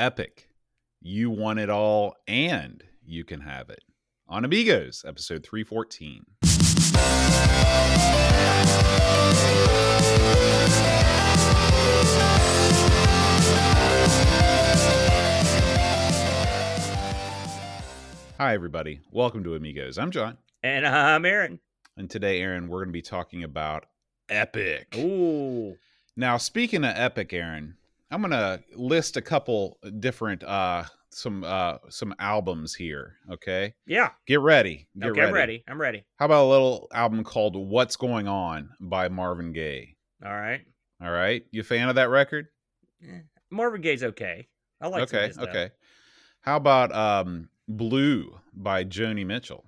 Epic. You want it all and you can have it. On Amigos, episode 314. Hi, everybody. Welcome to Amigos. I'm John. And I'm Aaron. And today, Aaron, we're going to be talking about Epic. Ooh. Now, speaking of Epic, Aaron, I'm going to list a couple different uh some uh some albums here, okay? Yeah. Get ready. Get okay, ready. I'm ready. I'm ready. How about a little album called What's Going On by Marvin Gaye? All right. All right. You a fan of that record? Eh, Marvin Gaye's okay. I like okay, his okay. How about um Blue by Joni Mitchell?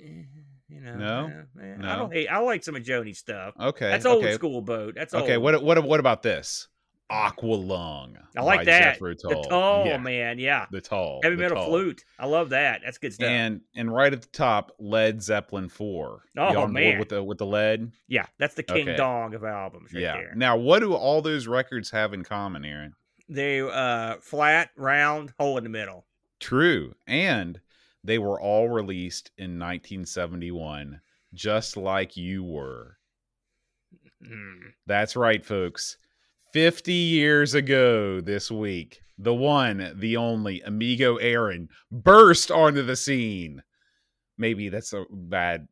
Eh, You know, No? eh, eh, No? I don't hate. I like some of Joni's stuff. Okay. That's old okay. school boat. That's Okay, old. what what what about this? Aqualung. I like that. Jethro The Tull. tall Yeah, man. Yeah. The tall. Heavy the metal flute. I love that. That's good stuff. And and right at the top, Led Zeppelin four. Oh, on board man. with the with the lead. yeah, that's the king Okay. dong of albums right yeah. there. Now, what do all those records have in common, Aaron? They uh flat, round, hole in the middle. True, and they were all released in 1971, just like you were. Mm. That's right, folks. 50 years ago this week, the one, the only Amigo Aaron burst onto the scene. Maybe that's a bad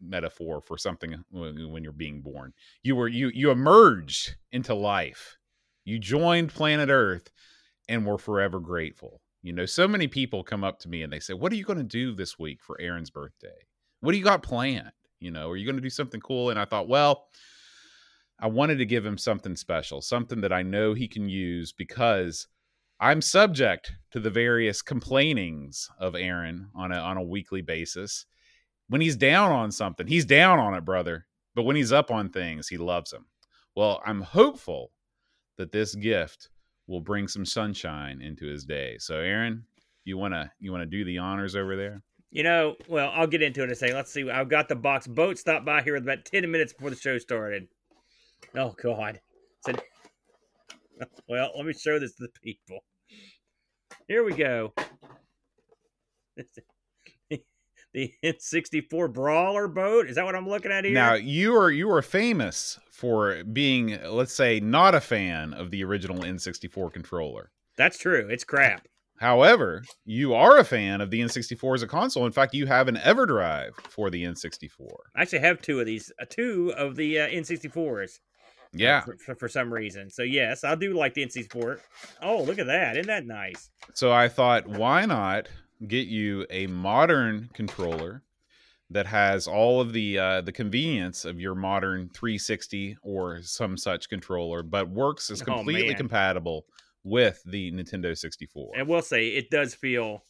metaphor for something when you're being born. You were you you emerged into life. You joined planet Earth and we're forever grateful. You know, so many people come up to me and they say, "What are you going to do this week for Aaron's birthday? What do you got planned? You know, are you going to do something cool?" And I thought, well, I wanted to give him something special, something that I know he can use because I'm subject to the various complainings of Aaron on a on a weekly basis. When he's down on something, he's down on it, brother. But when he's up on things, he loves them. Well, I'm hopeful that this gift will bring some sunshine into his day. So, Aaron, you wanna you wanna do the honors over there? You know, well, I'll get into it in a second. Let's see. I've got the box. Boat stopped by here about 10 minutes before the show started. Oh, God. Said, well, let me show this to the people. Here we go. the N64 Brawler boat. Is that what I'm looking at here? Now you are you are famous for being, let's say, not a fan of the original N64 controller. That's true. It's crap. However, you are a fan of the N64 as a console. In fact, you have an EverDrive for the N64. I actually have two of these, uh, two of the uh, N64s. Yeah. For, for, for some reason. So, yes, I do like the NC Sport. Oh, look at that. Isn't that nice? So I thought, why not get you a modern controller that has all of the uh, the convenience of your modern 360 or some such controller, but works as Oh, completely man. compatible with the Nintendo 64. And we'll say it does feel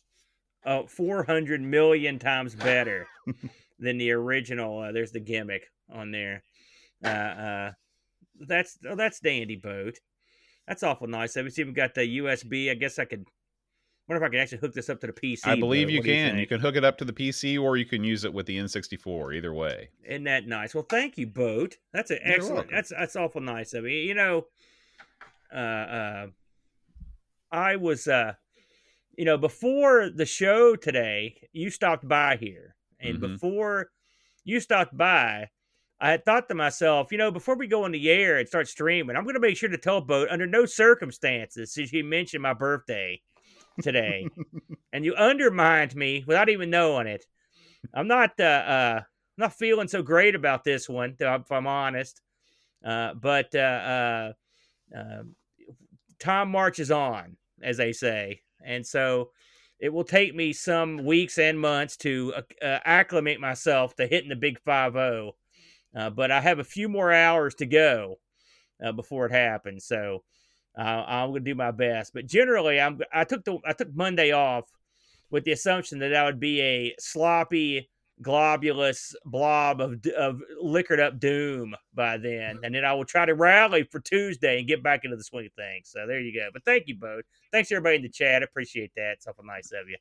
uh, 400 million times better than the original. Uh, there's the gimmick on there. Uh, uh, that's oh, that's dandy boat. That's awful nice. Let I've even got the USB. I guess I could. Wonder if I could actually hook this up to the PC. I believe you can. You, think? can hook it up to the PC or you can use it with the N64. Either way. Isn't that nice? Well, thank you, Boat. That's an excellent. That's that's awful nice of you. You know, uh, uh, I was, uh, you know, before the show today, you stopped by here, and Mhm. before you stopped by, I had thought to myself, you know, before we go on the air and start streaming, I'm going to make sure to tell Boat under no circumstances since you mentioned my birthday today, and you undermined me without even knowing it. I'm not, uh, uh, not feeling so great about this one, if I'm honest. Uh, but uh, uh, uh, time marches on, as they say, and so it will take me some weeks and months to uh, acclimate myself to hitting the big five zero. Uh, but I have a few more hours to go uh, before it happens, so uh, I'm going to do my best. But generally, I'm I took the I took Monday off with the assumption that I would be a sloppy, globulous blob of of liquored up doom by then, and then I will try to rally for Tuesday and get back into the swing of things. So there you go. But thank you, Bo. Thanks everybody in the chat. I appreciate that. It's awful nice of you.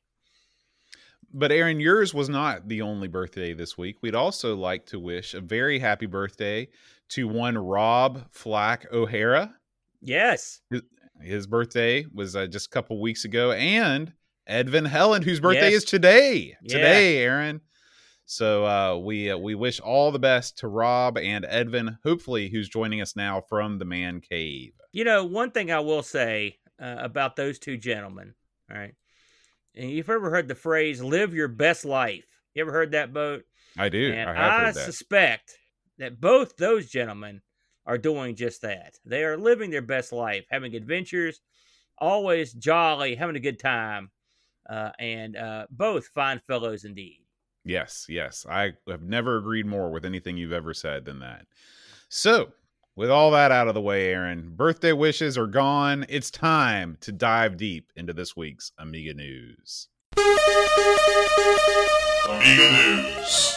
But Aaron, yours was not the only birthday this week. We'd also like to wish a very happy birthday to one Rob Flack O'Hara. Yes. his birthday was uh, just a couple weeks ago, and Edvin Helland, whose birthday Yes. is today. Yeah. Today, Aaron. So uh, we uh, we wish all the best to Rob and Edvin, hopefully, who's joining us now from the man cave. You know, one thing I will say uh, about those two gentlemen, all right? And you've ever heard the phrase "live your best life"? You ever heard that, boat? I do. and I have I heard that. suspect that both those gentlemen are doing just that. They are living their best life, having adventures, always jolly, having a good time, uh, and uh, both fine fellows indeed. Yes, yes. I have never agreed more with anything you've ever said than that. So, with all that out of the way, Aaron, birthday wishes are gone. It's time to dive deep into this week's Amiga news. Amiga News.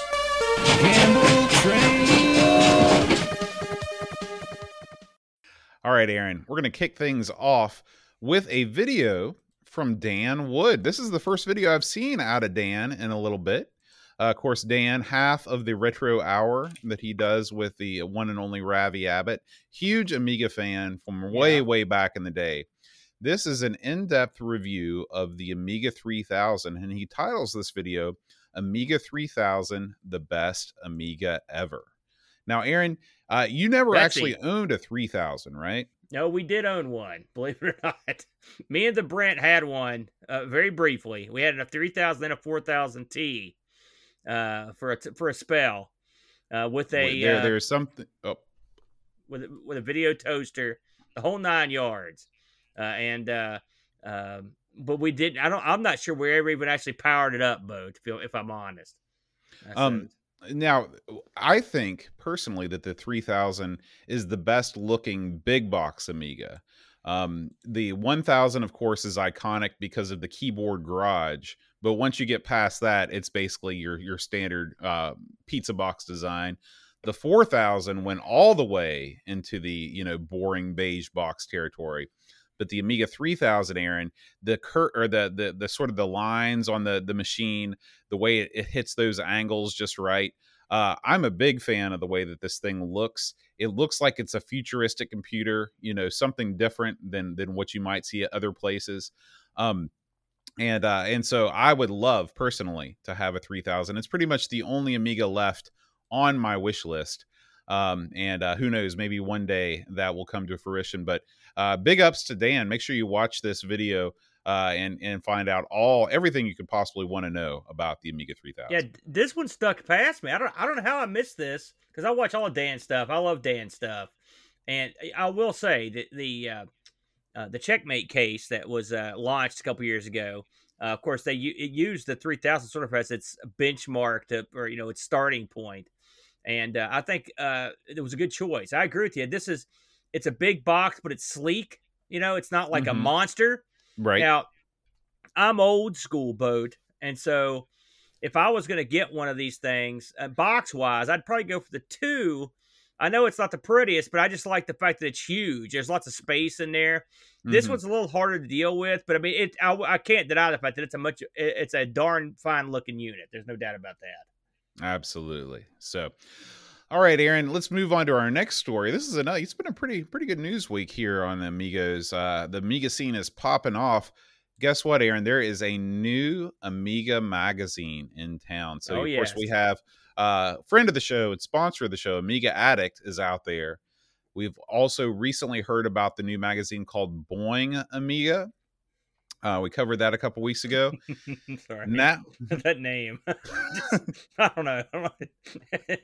All right, Aaron, we're going to kick things off with a video from Dan Wood. This is the first video I've seen out of Dan in a little bit. Uh, of course, Dan, half of the retro hour that he does with the one and only Ravi Abbott, huge Amiga fan from way, Yeah. way back in the day. This is an in depth review of the Amiga 3000, and he titles this video Amiga 3000, the best Amiga ever. Now, Aaron, uh, you never Betsy. actually owned a 3000, right? No, we did own one, believe it or not. Me and the Brent had one uh, very briefly. We had a 3000 and a 4000T uh, for a t- for a spell uh, with a there, uh, there's something. Oh, with a- with a video toaster, the whole nine yards, uh, and uh, um, but we didn't. I don't. I'm not sure we ever even actually powered it up, Bo. If, if I'm honest. Um, now, I think personally that the 3000 is the best looking big box Amiga. Um, the 1000, of course, is iconic because of the keyboard garage. But once you get past that, it's basically your your standard uh, pizza box design. The 4000 went all the way into the you know boring beige box territory. But the Amiga 3000, Aaron, the cur- or the the the sort of the lines on the the machine, the way it, it hits those angles just right. Uh, I'm a big fan of the way that this thing looks. It looks like it's a futuristic computer, you know, something different than than what you might see at other places. Um, and uh, and so I would love personally to have a 3000. It's pretty much the only Amiga left on my wish list. Um, and uh, who knows, maybe one day that will come to fruition. But uh, big ups to Dan. Make sure you watch this video uh, and and find out all everything you could possibly want to know about the Amiga 3000. yeah, this one stuck past me. I don't. I don't know how I missed this because I watch all of Dan's stuff. I love Dan's stuff, and I will say that the uh, the checkmate case that was uh, launched a couple years ago. Uh, of course, they it used the 3000 sort of as its benchmark to, or you know, its starting point. And uh, I think uh, it was a good choice. I agree with you. This is, it's a big box, but it's sleek. You know, it's not like a Mhm. monster. right. Now, I'm old school boat, and so if I was going to get one of these things, uh, box wise, I'd probably go for the two. I know it's not the prettiest, but I just like the fact that it's huge. There's lots of space in there. This Mhm. one's a little harder to deal with, but I mean, it. I, I can't deny the fact that it's a much. it- It's a darn fine looking unit. There's no doubt about that. Absolutely. So, all right, Aaron, let's move on to our next story. This is a it's been a pretty pretty good news week here on the Amigos. Uh, the Amiga scene is popping off. Guess what, Aaron? There is a new Amiga magazine in town. So, Oh, of course, we have uh, friend of the show and sponsor of the show, Amiga Addict, is out there. We've also recently heard about the new magazine called Boing Amiga. Uh, we covered that a couple weeks ago. Sorry, Now, that name. Just- I don't know. I don't know.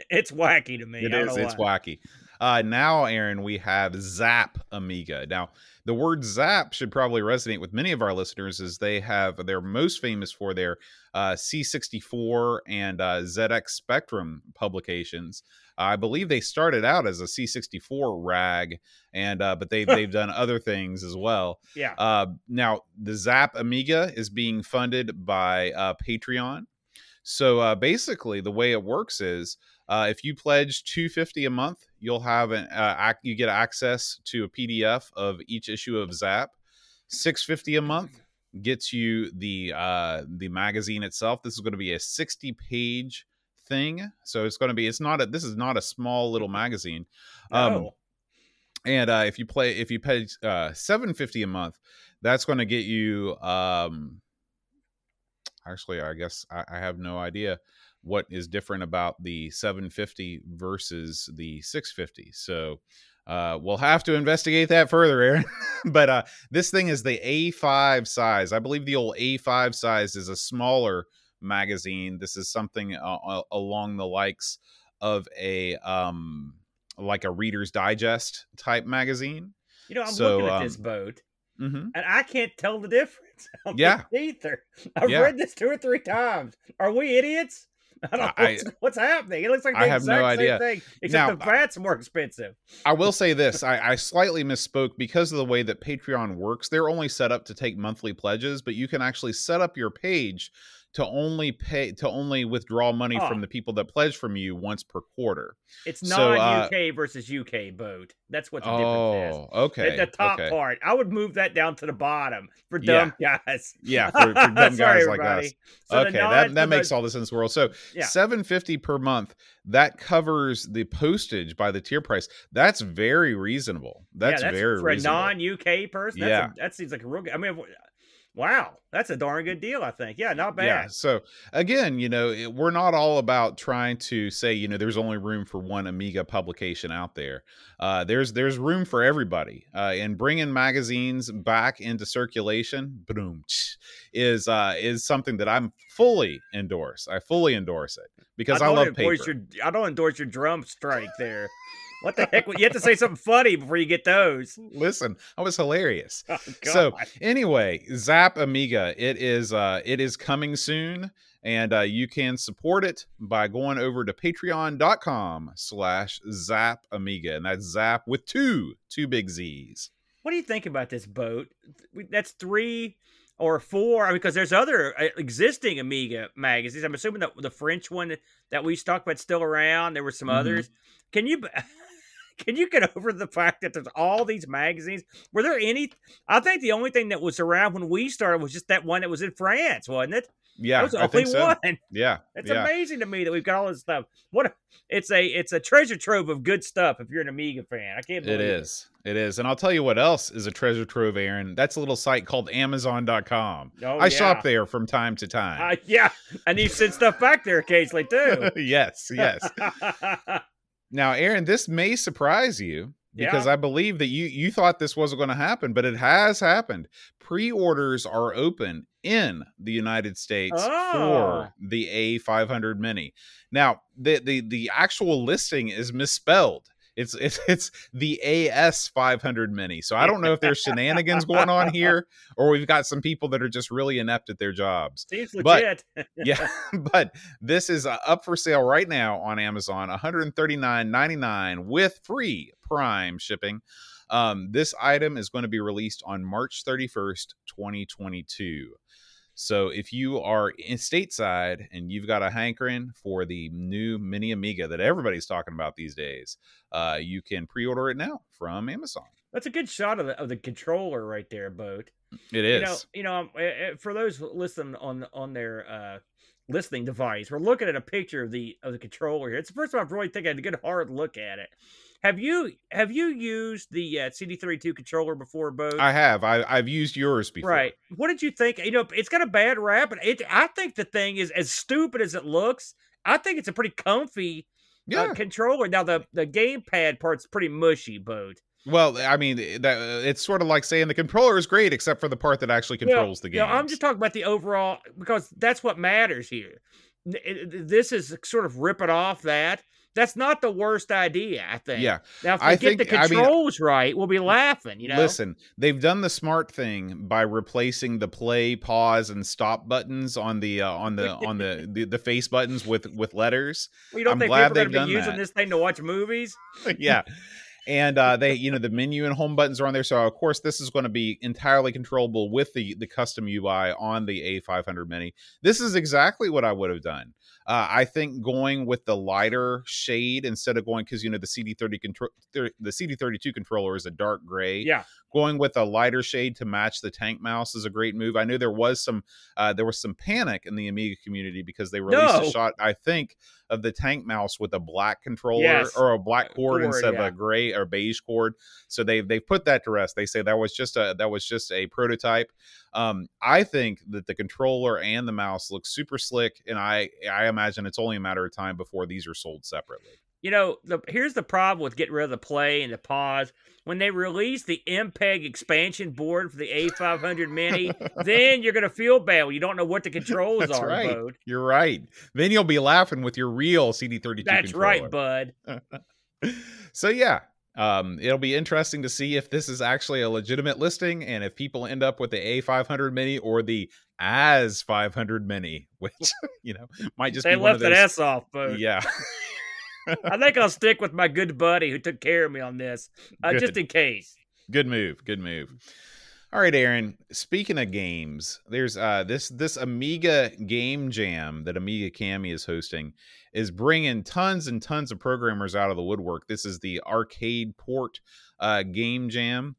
it's wacky to me. It is. It's why. wacky. Uh, now, Aaron, we have Zap Amiga. Now, the word Zap should probably resonate with many of our listeners, as they have they're most famous for their uh, C64 and uh, ZX Spectrum publications. I believe they started out as a C64 rag, and uh, but they they've done other things as well. Yeah. Uh, now, the Zap Amiga is being funded by uh, Patreon. So uh, basically, the way it works is uh, if you pledge 250 a month, you'll have an uh, you get access to a PDF of each issue of Zap. 650 a month gets you the uh, the magazine itself. This is going to be a 60 page thing, so it's going to be it's not a this is not a small little magazine. Um, No. and uh, if you play if you pay uh, 750 a month that's going to get you um actually i guess I, I have no idea what is different about the 750 versus the 650 so uh, we'll have to investigate that further, Aaron. but uh, this thing is the A5 size. I believe the old A5 size is a smaller magazine. This is something uh, uh along the likes of a um, like a Reader's Digest type magazine. You know, I'm So, looking at um, this boat, Mm-hmm. and I can't tell the difference. Yeah. either. I've Yeah. read this two or three times. Are we idiots? I don't know I- what's, what's happening. It looks like the I have no exact idea. same thing, except Now- the vat's more expensive. I will say this: I, I slightly misspoke because of the way that Patreon works. They're only set up to take monthly pledges, but you can actually set up your page to only pay to only withdraw money Oh. from the people that pledge from you once per quarter. It's So, uh, UK versus UK boat. That's what the difference is. Oh, okay. At the top okay. part, I would move that down to the bottom for Yeah. dumb guys. Yeah, for, for dumb guys Sorry, like us. So okay, non- that, that makes the- all the sense in the world. So Yeah. seven fifty per month that covers the postage by the tier price. That's very reasonable. That's, yeah, that's very for reasonable. a non-UK person. That's Yeah. a, that seems like a real. good- I mean, wow, that's a darn good deal. I think. Yeah, not bad. Yeah. So again, you know, it, we're not all about trying to say, you know, there's only room for one Amiga publication out there. Uh, there's there's room for everybody, uh, and bringing magazines back into circulation, boom, is uh, is something that I'm fully endorse. I fully endorse it because I, don't love paper. Your, I don't endorse your drum strike there. What the heck? You have to say something funny before you get those. Listen, I was hilarious. Oh, So anyway, Zap Amiga, it is uh it is coming soon, and uh, you can support it by going over to patreon.com slash Zap Amiga, and that's Zap with two two big Z's. what do you think about this boat? That's three or four. Because there's other uh, existing Amiga magazines. I'm assuming that the French one that we talked about still around. There were some Mhm. others. Can you? Can you get over the fact that there's all these magazines? Were there any? I think the only thing that was around when we started was just that one that was in France, wasn't it? Yeah, that was only so. one. Yeah, It's yeah. amazing to me that we've got all this stuff. What a, it's a it's a treasure trove of good stuff. If you're an Amiga fan, I can't believe It is. It is. And I'll tell you what else is a treasure trove, Aaron. That's a little site called Amazon.com. Oh, I yeah. shop there from time to time. Uh, yeah, and you send stuff back there occasionally too. yes, yes. Now, Aaron, this may surprise you because Yeah. I believe that you you thought this wasn't going to happen, but it has happened. Pre-orders are open in the United States Oh. for ah. the A500 Mini. Now, the the the actual listing is misspelled. It's it's it's the AS 500 Mini. So I don't know if there's shenanigans going on here, or we've got some people that are just really inept at their jobs. Seems But- yeah but this is uh, up for sale right now on amazon 139.99 with free prime shipping. Um, this item is going to be released on march 31st 2022 so if you are in stateside and you've got a hankering for the new mini amiga that everybody's talking about these days uh, you can pre-order it now from amazon That's a good shot of the of the controller right there, boat. It is. You know, you know, um, eh, eh, for those listening on on their uh, listening device, we're looking at a picture of the of the controller here. It's the first time I've really taken a good hard look at it. Have you have you used the uh, CD32 controller before, boat? i have I, i've used yours before Right. What did you think? You know, it's got a bad rap, but it, I think the thing is as stupid as it looks. I think it's a pretty comfy yeah uh, controller. Now the the gamepad part's pretty mushy, boat. Well, I mean, that it's sort of like saying the controller is great, except for the part that actually controls the game. Yeah, I'm just talking about the overall because that's what matters here. N- it- it- This is sort of ripping off that. That's not the worst idea, I think. yeah. Now, if we I get the think- I mean- controls right, we'll be laughing. You know. Listen, they've done the smart thing by replacing the play, pause, and stop buttons on the uh, on the on the, the the face buttons with with letters. we don't I'm think glad people are going to be using that. this thing to watch movies. yeah. And uh, they, you know, the menu and home buttons are on there. So of course, this is going to be entirely controllable with the the custom UI on the A500 Mini. This is exactly what I would have done. Uh, I think going with the lighter shade instead of going because you know the CD30 control the CD32 controller is a dark gray. Yeah. Going with a lighter shade to match the tank mouse is a great move. I knew there was some uh, there was some panic in the Amiga community because they released No. a shot I think of the tank mouse with a black controller Yes. or a black cord, Cord, instead yeah. of a gray or beige cord. So they they've put that to rest. They say that was just a that was just a prototype. Um, I think that the controller and the mouse look super slick, and I I imagine it's only a matter of time before these are sold separately. You know, the, here's the problem with getting rid of the play and the pause. When they release the MPEG expansion board for the A500 Mini, then you're going to feel bad when you don't know what the controls That's are. right. Bode. You're right. Then you'll be laughing with your real CD32 That's controller. right, bud. so yeah um, it'll be interesting to see if this is actually a legitimate listing and if people end up with the a500 mini or the as 500 mini which you know might just They be one of left those an S off, Bode. yeah I think I'll stick with my good buddy who took care of me on this, uh, just in case. good move good move. All right aaron speaking of games there's uh this this amiga game jam that amiga cami is hosting is bringing tons and tons of programmers out of the woodwork. This is the arcade port uh game jam.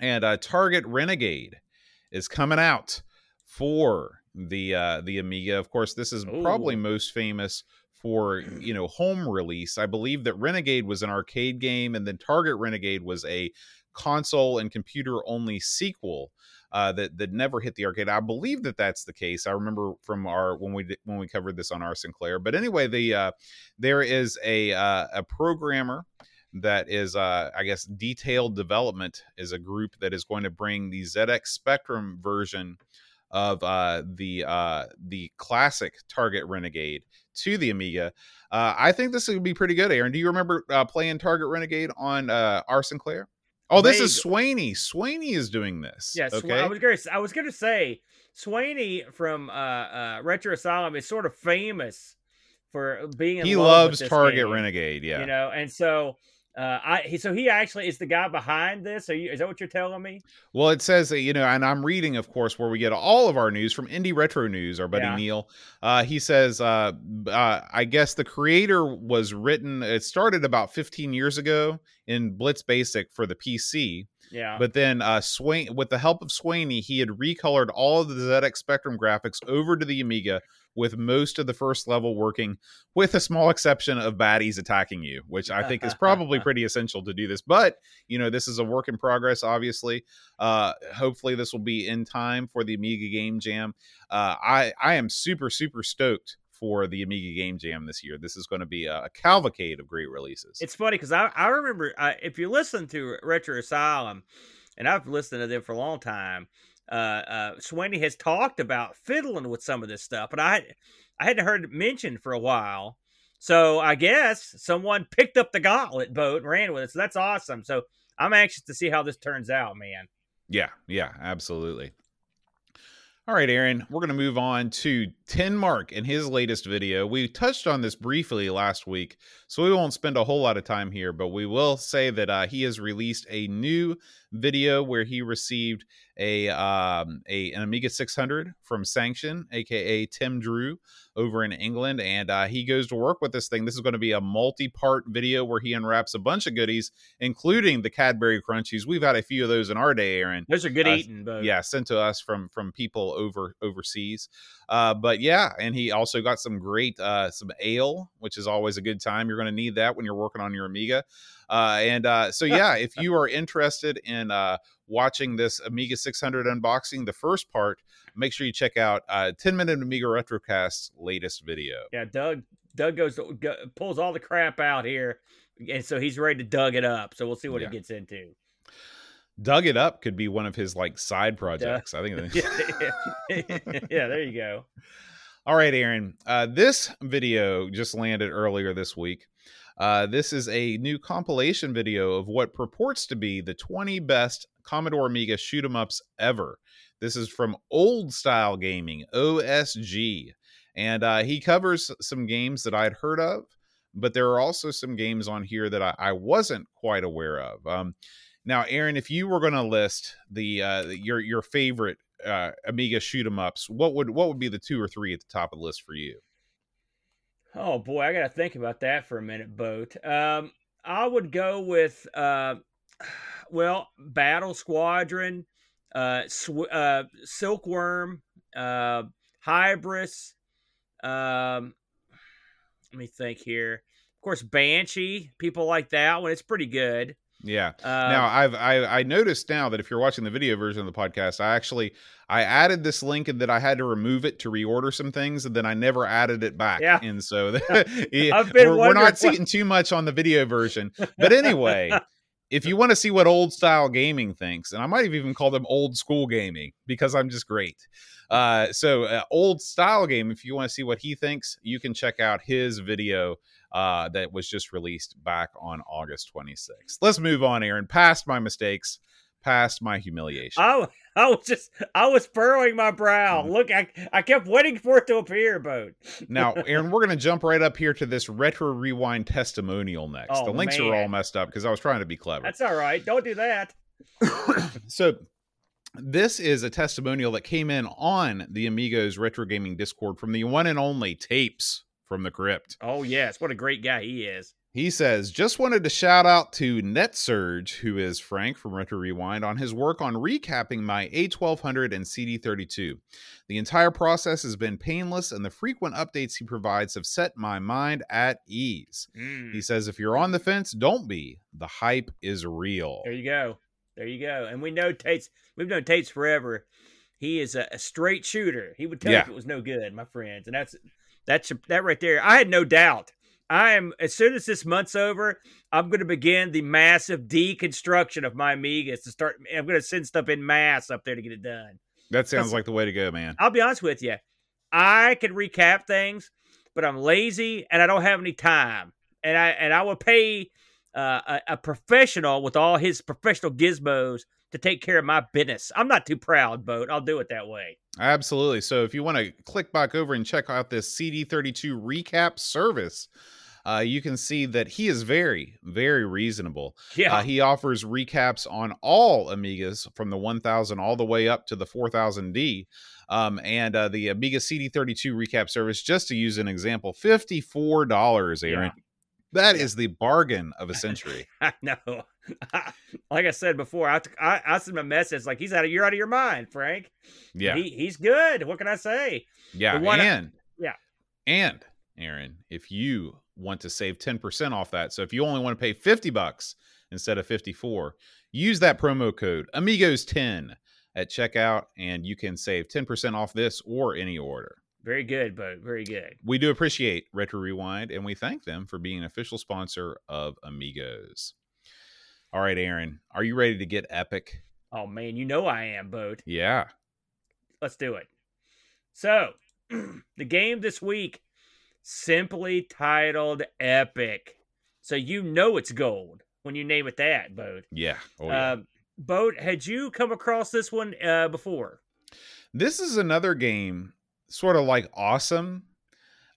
And uh target renegade is coming out for the uh the amiga. Of course this is probably most famous for you know home release i believe that renegade was an arcade game and then target renegade was a console and computer only sequel uh, that that never hit the arcade. I believe that that's the case. I remember from our when we when we covered this on our Sinclair. But anyway, the uh, there is a uh, a programmer that is uh, I guess detailed development is a group that is going to bring the ZX Spectrum version of uh, the uh, the classic Target Renegade to the Amiga. Uh, I think this would be pretty good. Aaron, do you remember uh, playing Target Renegade on uh, our Sinclair? Oh, this is Swaney. Swaney is doing this. Yes, Okay. I was gonna I was gonna say Swaney from uh, uh, Retro Asylum is sort of famous for being in he love loves Target game, Renegade. Yeah. You know, and so uh, I he, so he actually is the guy behind this. Are you, is that what you're telling me? Well, it says that, you know, and I'm reading, of course, where we get all of our news from Indie Retro News, our buddy Yeah. Neil. Uh, he says, uh, uh, I guess the creator was written, it started about 15 years ago in Blitz Basic for the PC. Yeah. But then uh, Swain, with the help of Swaney, he had recolored all of the ZX Spectrum graphics over to the Amiga, with most of the first level working, with a small exception of baddies attacking you, which I think is probably pretty essential to do this. But you know, this is a work in progress. Obviously, uh, hopefully, this will be in time for the Amiga Game Jam. Uh, I I am super super stoked for the Amiga Game Jam this year. This is going to be a, cavalcade of great releases. It's funny because I, I remember if you listen to Retro Asylum, and I've listened to them for a long time. Uh, uh, Swaney has talked about fiddling with some of this stuff, but I I hadn't heard it mentioned for a while. So I guess someone picked up the gauntlet boat and ran with it. So that's awesome. So I'm anxious to see how this turns out, man. Yeah, yeah, absolutely. All right, Aaron, we're going to move on to Tin Mark in his latest video. We touched on this briefly last week, so we won't spend a whole lot of time here, but we will say that uh, he has released a new video where he received a um a an Amiga 600 from Sanction, aka Tim Drew, over in England, and uh, he goes to work with this thing. This is going to be a multi-part video where he unwraps a bunch of goodies, including the Cadbury Crunchies. We've had a few of those in our day, Aaron. Those are good Uh, eating, but yeah sent to us from from people over overseas. Uh but yeah and he also got some great uh some ale which is always a good time. You're going to need that when you're working on your amiga. Uh and uh so yeah if you are interested in uh watching this amiga 600 unboxing the first part make sure you check out uh 10 minute amiga retrocast's latest video yeah, Doug Doug goes go, pulls all the crap out here, and so he's ready to dug it up. So we'll see what Yeah. he gets into. dug it up could be one of his like side projects i think yeah, there you go. All right, Aaron. Uh, this video just landed earlier this week. Uh, this is a new compilation video of what purports to be the 20 best Commodore Amiga shoot 'em ups ever. This is from Old Style Gaming, OSG. And uh, he covers some games that I'd heard of, but there are also some games on here that I, I wasn't quite aware of. Um, now, Aaron, if you were going to list the uh, your your favorite uh, Amiga shoot 'em ups, what would what would be the two or three at the top of the list for you? Oh boy, I gotta think about that for a minute, boat. Um, I would go with uh, well, Battle Squadron, uh, sw- uh Silkworm, uh, Hybris. Um, let me think here. Of course, Banshee, people like that one. It's pretty good. Yeah. Uh, now I've I, I noticed now that if you're watching the video version of the podcast, I actually I added this link and that I had to remove it to reorder some things, and then I never added it back. Yeah. And so yeah, we're, we're not what- seeing too much on the video version. But anyway, if you want to see what old style gaming thinks, and I might have even called them old school gaming because I'm just great. Uh, so uh, old style game. If you want to see what he thinks, you can check out his video uh, that was just released back on August 26th. Let's move on, Aaron. Past my mistakes, past my humiliation. I, I was just I was furrowing my brow. Mhm. Look, I I kept waiting for it to appear, boat. now, Aaron, we're going to jump right up here to this retro rewind testimonial next. Oh, the links are all messed up because I was trying to be clever. That's all right. Don't do that. so this is a testimonial that came in on the Amigos Retro Gaming Discord from the one and only Tapes from the Crypt. Oh yes, what a great guy he is. He says, just wanted to shout out to NetSurge, who is Frank from Retro Rewind, on his work on recapping my A1200 and CD32. The entire process has been painless, and the frequent updates he provides have set my mind at ease. Mm, He says, if you're on the fence, don't be. The hype is real. there you go. There you go. And we know Tate's. We've known Tate's forever. He is a, a straight shooter. He would tell you if it was no good, my friends. And that's that's that right there. I had no doubt. I am as soon as this month's over, I'm going to begin the massive deconstruction of my Amigas to start. I'm going to send stuff in mass up there to get it done. That sounds like the way to go, man. I'll be honest with you. I can recap things, but I'm lazy and I don't have any time. And I and I will pay uh, a, a professional with all his professional gizmos to take care of my business. I'm not too proud, boat. I'll do it that way. Absolutely. So if you want to click back over and check out this CD32 recap service, uh, you can see that he is very, very reasonable. Yeah. Uh, he offers recaps on all Amigas from the 1000 all the way up to the 4000D. Um, and uh, the Amiga CD32 recap service, just to use an example, $54, Aaron. Yeah. That Yeah. is the bargain of a century. I know. like I said before, I, I I sent him a message like he's out of you're out of your mind, Frank. Yeah. He, he's good. What can I say? Yeah, one- and yeah. and Aaron, if you want to save ten percent off that, so if you only want to pay fifty bucks instead of fifty four, use that promo code Amigos ten at checkout, and you can save ten percent off this or any order. Very good, boat. Very good. We do appreciate Retro Rewind, and we thank them for being an official sponsor of Amigos. All right, Aaron, are you ready to get epic? Oh man, you know I am, boat. Yeah. Let's do it. So, the game this week simply titled Epic. So you know it's gold when you name it that, Boat. Yeah. Oh, yeah. Boat, had you come across this one uh, before? this is another game sort of like awesome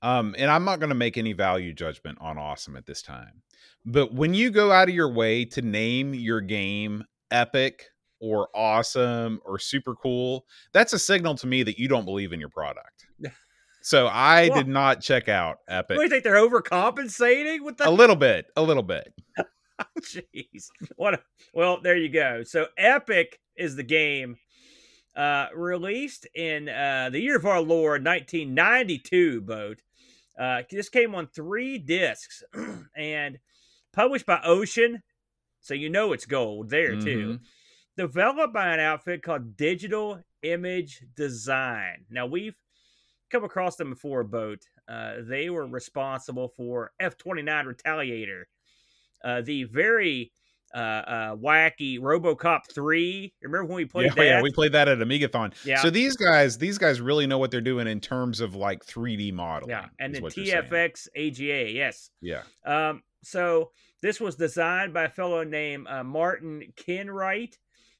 um and i'm not going to make any value judgment on awesome at this time but when you go out of your way to name your game epic or awesome or super cool that's a signal to me that you don't believe in your product so i did not check out epic What do you think they're overcompensating with that? a little bit a little bit Jeez. What a, well, there you go. So Epic is the game uh released in uh the year of our Lord 1992 boat. Uh this came on 3 discs and published by Ocean. So you know it's gold there too. Mhm. Developed by an outfit called Digital Image Design. Now we've come across them before a boat. Uh they were responsible for F29 Retaliator uh, the very uh, uh, wacky RoboCop three. Remember when we played yeah, that? yeah, we played that at Amigathon. yeah, So these guys, these guys really know what they're doing in terms of like 3D modeling. yeah, and is then what you're saying. TFX AGA. Yes. Yeah. Um, so this was designed by a fellow named uh, Martin Kenwright.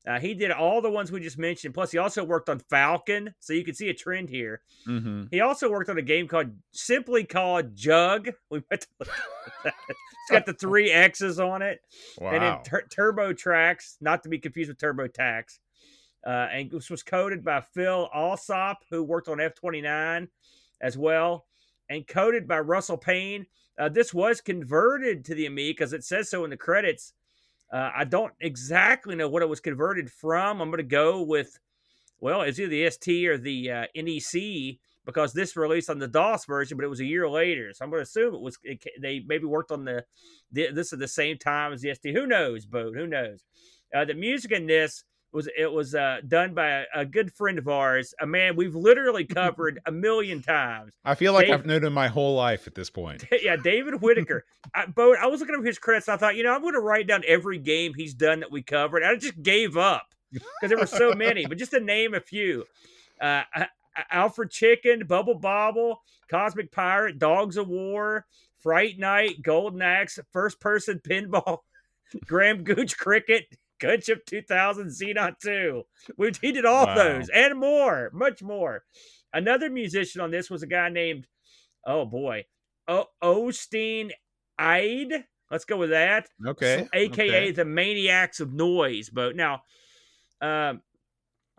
Uh, he did all the ones we just mentioned. Plus, he also worked on Falcon. So you can see a trend here. Mm-hmm. He also worked on a game called simply called Jug. We went to look at that. It's got the three X's on it. Wow. and then tur- Turbo Tracks, not to be confused with Turbo Tax. Uh, and this was coded by Phil Alsop, who worked on F29 as well, and coded by Russell Payne. Uh, this was converted to the Amiga because it says so in the credits. Uh, I don't exactly know what it was converted from. I'm going to go with, well, it's either the ST or the uh, NEC because this released on the DOS version, but it was a year later. So I'm going to assume it was it, they maybe worked on the, the this at the same time as the ST. Who knows, Boat? Who knows? Uh, the music in this was it was uh, done by a, a, good friend of ours, a man we've literally covered a million times. I feel like Dave, I've known him my whole life at this point. yeah, David Whitaker. I, Boat, I was looking at his credits. I thought, you know, I'm going to write down every game he's done that we covered. I just gave up because there were so many, but just to name a few. Uh, Alfred Chicken, Bubble Bobble, Cosmic Pirate, Dogs of War, Fright Night, Golden Axe, First Person Pinball, Graham Gooch Cricket, Gunship 2000, Xenon 2. We he did all wow. those and more, much more. Another musician on this was a guy named, oh boy, o- Osteen Eide. Let's go with that. Okay. AKA okay. the Maniacs of Noise. But now, um,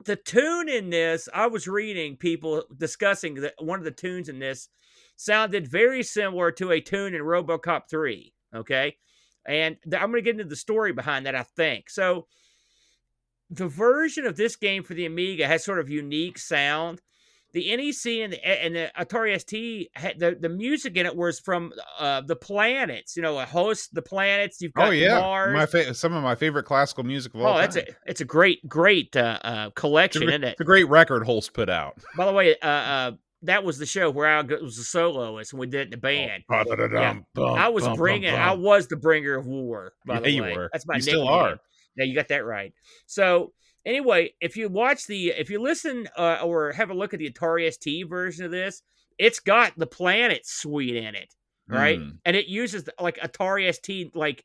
the tune in this, I was reading people discussing that one of the tunes in this sounded very similar to a tune in RoboCop 3. Okay. And I'm going to get into the story behind that, I think. So, the version of this game for the Amiga has sort of unique sound. The NEC and the, and the Atari ST, had, the, the music in it was from uh, the planets. You know, a host the planets. You've got oh yeah, Mars. my fa- some of my favorite classical music of all. Oh, that's a it's a great great uh, uh, collection, it's a, isn't it? It's a great record Holst put out. By the way, uh, uh, that was the show where I was the soloist and we did it in the band. Oh, yeah. I was bringing, I was the bringer of war. By yeah, the way, you were. That's my name. you nickname. still are. Yeah, you got that right. So anyway, if you watch the, if you listen uh, or have a look at the Atari ST version of this, it's got the Planet Suite in it, right? Mm. And it uses like Atari ST, like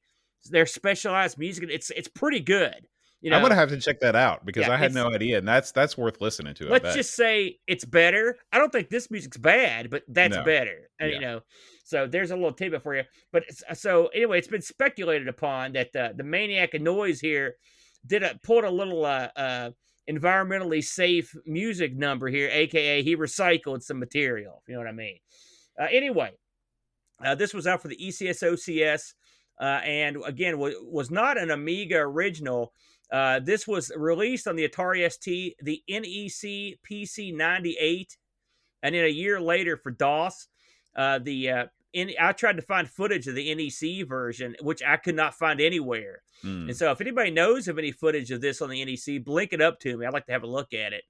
their specialized music. It's it's pretty good. You know, I'm gonna have to check that out because Yeah, I had no idea, and that's that's worth listening to. Let's just say it's better. I don't think this music's bad, but that's No. better. And, Yeah. You know, so there's a little tidbit for you. But uh, so anyway, it's been speculated upon that uh, the maniac of noise here did a pulled a little uh, uh, environmentally safe music number here, aka he recycled some material. You know what I mean. Uh, anyway, uh, this was out for the E ECS OCS, uh, and again was, was not an Amiga original. Uh, this was released on the Atari ST, the NEC PC 98, and then a year later for DOS. Uh, the uh, in, I tried to find footage of the NEC version, which I could not find anywhere. Mm. And so, if anybody knows of any footage of this on the NEC, link it up to me. I'd like to have a look at it.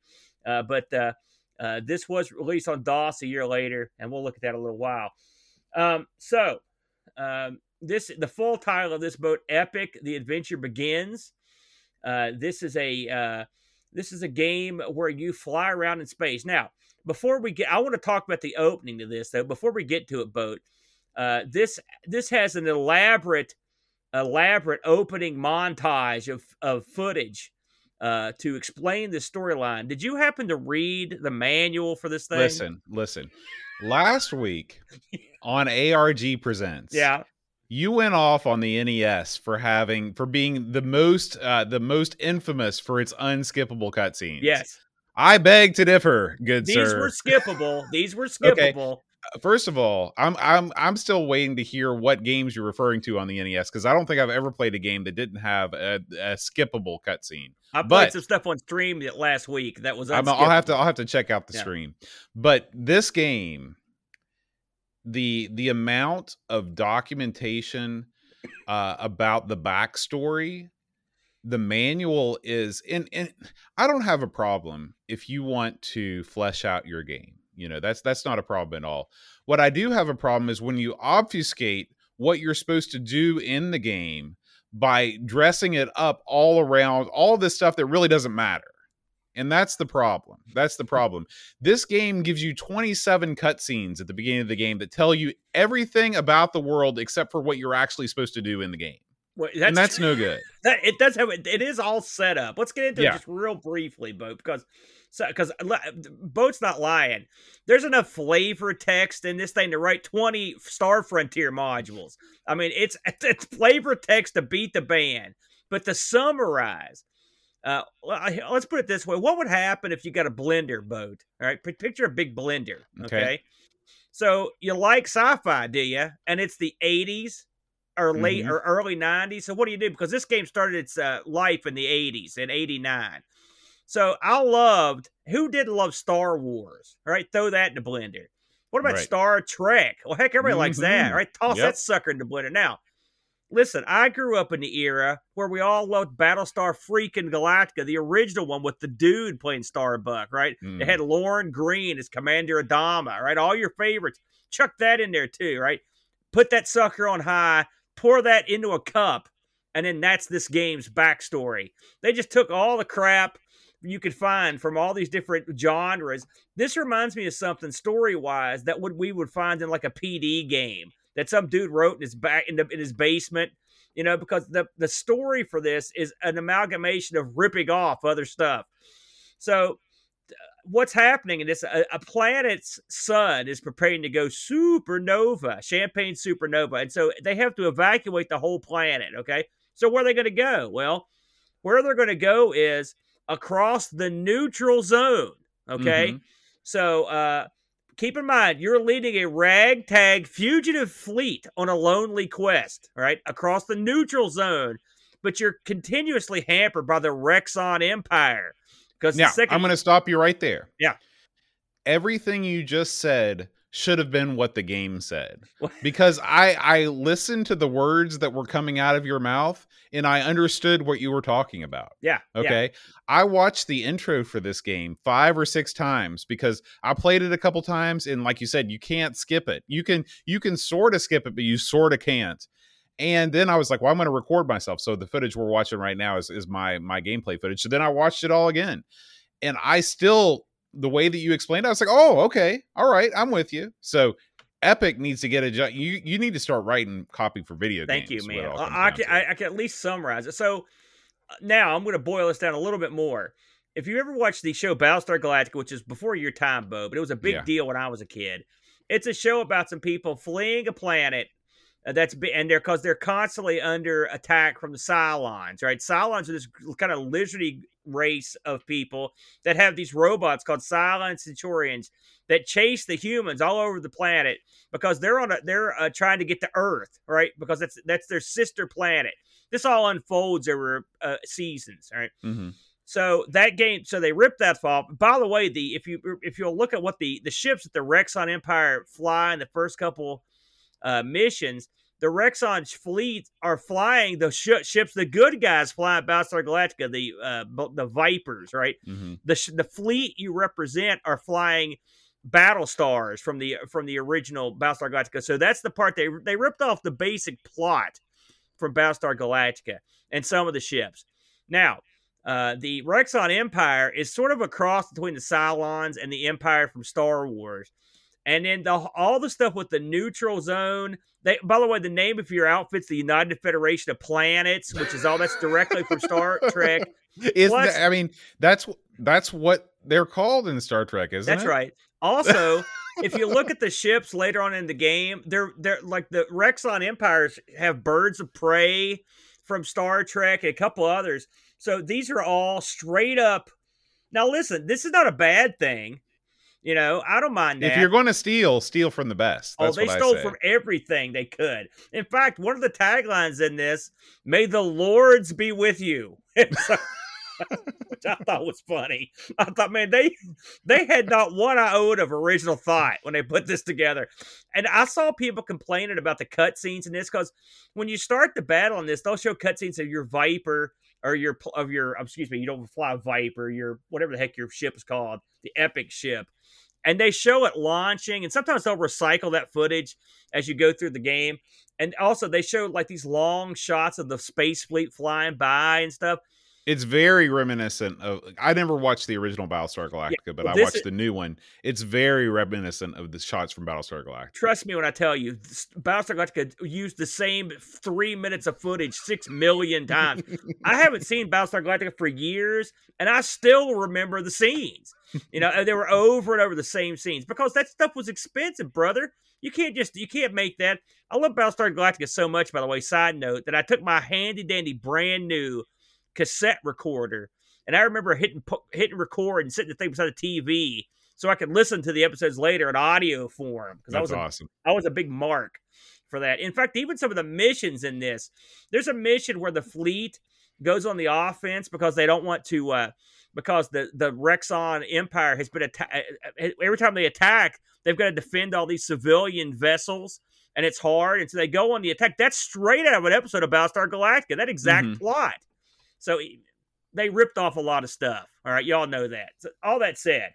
Uh, but uh, uh, this was released on DOS a year later, and we'll look at that in a little while. Um, so, um, this the full title of this boat, "Epic: The Adventure Begins." Uh, this is a uh, this is a game where you fly around in space. Now, before we get, I want to talk about the opening to this though. Before we get to it, boat. Uh, this this has an elaborate elaborate opening montage of of footage uh, to explain the storyline. Did you happen to read the manual for this thing? Listen, listen. Last week on ARG Presents, Yeah. You went off on the NES for having for being the most uh, the most infamous for its unskippable cutscenes. Yes. I beg to differ, good These sir. These were skippable. These were Okay. skippable. First of all, I'm I'm I'm still waiting to hear what games you're referring to on the NES because I don't think I've ever played a game that didn't have a, a skippable cutscene. I played But- some stuff on stream last week that was I'm, I'll have to. I'll have to check out the Yeah. stream. But this game, the the amount of documentation uh, about the backstory, the manual is and and I don't have a problem if you want to flesh out your game. You know that's that's not a problem at all. What I do have a problem is when you obfuscate what you're supposed to do in the game by dressing it up all around all this stuff that really doesn't matter. And that's the problem. That's the problem. This game gives you 27 cutscenes at the beginning of the game that tell you everything about the world except for what you're actually supposed to do in the game. Wait, and that's no good. that it does have it, it is all set up. Let's get into Yeah. it just real briefly, Boat, because so because Boat's not lying. There's enough flavor text in this thing to write 20 Star Frontier modules. I mean, it's it's flavor text to beat the band, but to summarize. Uh, let's put it this way: What would happen if you got a blender boat? All right, picture a big blender. Okay. Okay, so you like sci-fi, do you? And it's the '80s or late Mhm. or early '90s. So what do you do? Because this game started its uh, life in the '80s in '89. So I loved who didn't love Star Wars? All right, throw that in the blender. What about Right. Star Trek? Well, heck, everybody likes that. Mhm. All right, toss Yep. that sucker in the blender. Now, listen, I grew up in the era where we all loved Battlestar freaking Galactica, the original one with the dude playing Starbuck, right? Mm. It had Lorne Greene as Commander Adama, right? All your favorites. Chuck that in there too, right? Put that sucker on high, pour that into a cup, and then that's this game's backstory. They just took all the crap you could find from all these different genres. This reminds me of something story wise that would we would find in like a PD game that some dude wrote in his back in, the, in his basement. You know, because the the story for this is an amalgamation of ripping off other stuff. So what's happening in this a, a planet's sun is preparing to go supernova champagne supernova and so they have to evacuate the whole planet okay so where are they going to go well where they're going to go is across the neutral zone okay Mhm. so uh keep in mind you're leading a ragtag fugitive fleet on a lonely quest all right across the neutral zone but you're continuously hampered by the rexon empire because Now, second I'm going to stop you right there. Yeah. Everything you just said should have been what the game said. Because I I listened to the words that were coming out of your mouth and I understood what you were talking about. yeah yeah. Okay. I watched the intro for this game 5 or 6 times because I played it a couple times and like you said you can't skip it. You can you can sort of skip it but you sort of can't. And then I was like, well, I'm going to record myself. So the footage we're watching right now is, is my my gameplay footage. So then I watched it all again. And I still the way that you explained it, I was like, oh, okay. All right, I'm with you. So Epic needs to get a you you need to start writing copy for video games. Thank games. you, is what it man. I, I can. I, I can at least summarize it. So uh, now I'm going to boil this down a little bit more. If you ever watched the show Battlestar Galactica, which is before your time, Bo, but it was a big Yeah. deal when I was a kid. It's a show about some people fleeing a planet uh, that's and they're because they're constantly under attack from the Cylons, right? Cylons are this kind of lizardy race of people that have these robots called Cylon Centurions that chase the humans all over the planet because they're on a they're uh, trying to get to Earth, right? Because that's that's their sister planet. This all unfolds over uh, seasons, right? Mhm. So that game, so they ripped that off. By the way, the if you if you'll look at what the the ships that the Rexon Empire fly in the first couple uh, missions, the Rexon fleet are flying the sh- ships. The good guys flying Battlestar Galactica, the uh, the Vipers, right? Mhm. the sh- the fleet you represent are flying battle stars from the from the original Battlestar Galactica. So that's the part they they ripped off the basic plot from Battlestar Galactica and some of the ships. Now, uh, the Rexon Empire is sort of a cross between the Cylons and the Empire from Star Wars. And then the, all the stuff with the neutral zone. They, by the way, the name of your outfit's the United Federation of Planets, which is all that's directly from Star Trek. Is Plus- that, I mean that's that's what they're called in Star Trek, isn't That's it? right. Also, if you look at the ships later on in the game, they're they're like the Rexon Empires have birds of prey from Star Trek and a couple others. So these are all straight up. Now listen, this is not a bad thing. You know, I don't mind that. If you're going to steal, steal from the best. Oh, they what stole I say. from everything they could. In fact, one of the taglines in this, "May the Lords be with you," which I thought was funny. I thought, man, they they had not one iota of original thought when they put this together. And I saw people complaining about the cutscenes in this because when you start the battle in this, they'll show cutscenes of your Viper or your of your oh, excuse me, you don't fly a Viper, your whatever the heck your ship is called, the Epic ship and they show it launching and sometimes they'll recycle that footage as you go through the game. And also they show like these long shots of the space fleet flying by and stuff It's very reminiscent of. I never watched the original Battlestar Galactica, but well, I watched is- the new one. It's very reminiscent of the shots from Battlestar Galactica. trust me when i tell you battlestar galactica used the same three minutes of footage six million times i haven't seen battlestar galactica for years and i still remember the scenes you know and they were over and over the same scenes because that stuff was expensive brother you can't just you can't make that i love battlestar galactica so much by the way side note that i took my handy dandy brand new cassette recorder and i remember hitting hitting record and sitting the thing beside the tv so i could listen to the episodes later in audio form because i was a awesome. I was a big mark for that. In fact, even some of the missions in this, there's a mission where the fleet goes on the offense because they don't want to uh, because the the Rexon Empire has been attacked. Every time they attack, they've got to defend all these civilian vessels, and it's hard. And so they go on the attack. That's straight out of an episode of Battlestar Galactica. That exact Mhm. plot. So they ripped off a lot of stuff. All right, y'all know that. So, all that said,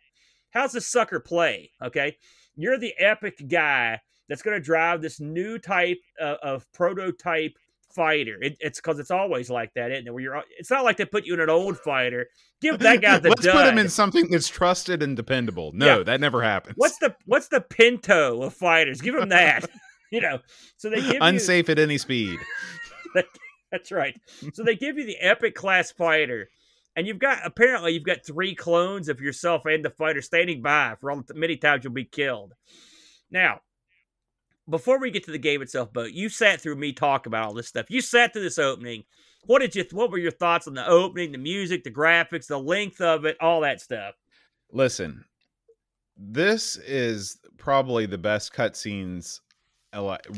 how's this sucker play? Okay, you're the epic guy that's going to drive this new type of, of prototype fighter. It, it's because it's always like that, isn't it? Where you're, it's not like they put you in an old fighter. Give that guy the Let's dud. put him in something that's trusted and dependable. No, Yeah. that never happens. What's the what's the Pinto of fighters? Give him that. you know, so they give you unsafe at any speed? That's right. So they give you the epic class fighter, and you've got apparently you've got three clones of yourself and the fighter standing by for all the many times you'll be killed. Now, before we get to the game itself, but you sat through me talk about all this stuff. You sat through this opening. What did you? What were your thoughts on the opening, the music, the graphics, the length of it, all that stuff? Listen, this is probably the best cutscenes,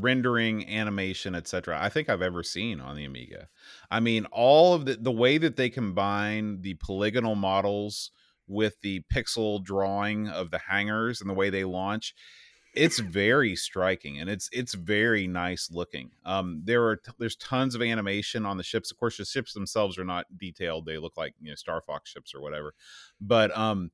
rendering, animation, etc. I think I've ever seen on the Amiga. I mean, all of the the way that they combine the polygonal models with the pixel drawing of the hangers and the way they launch it's very striking and it's it's very nice looking um there are there's tons of animation on the ships of course the ships themselves are not detailed they look like you know star fox ships or whatever but um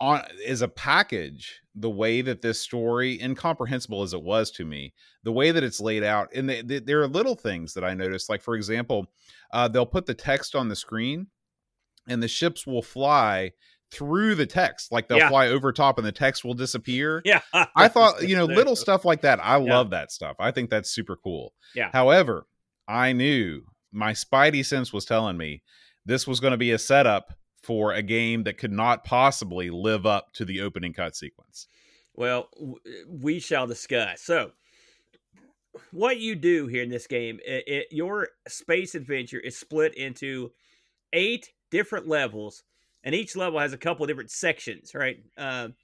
on as a package the way that this story incomprehensible as it was to me the way that it's laid out and they, they- there are little things that i noticed like for example uh, they'll put the text on the screen and the ships will fly through the text like they'll Yeah. fly over top and the text will disappear Yeah, I thought, you know, little stuff like that. I Yeah. love that stuff. I think that's super cool. Yeah. However, I knew my spidey sense was telling me this was going to be a setup for a game that could not possibly live up to the opening cut sequence. Well, we shall discuss. So, what you do here in this game, it, it, your space adventure is split into eight different levels, and each level has a couple of different sections, right? Um,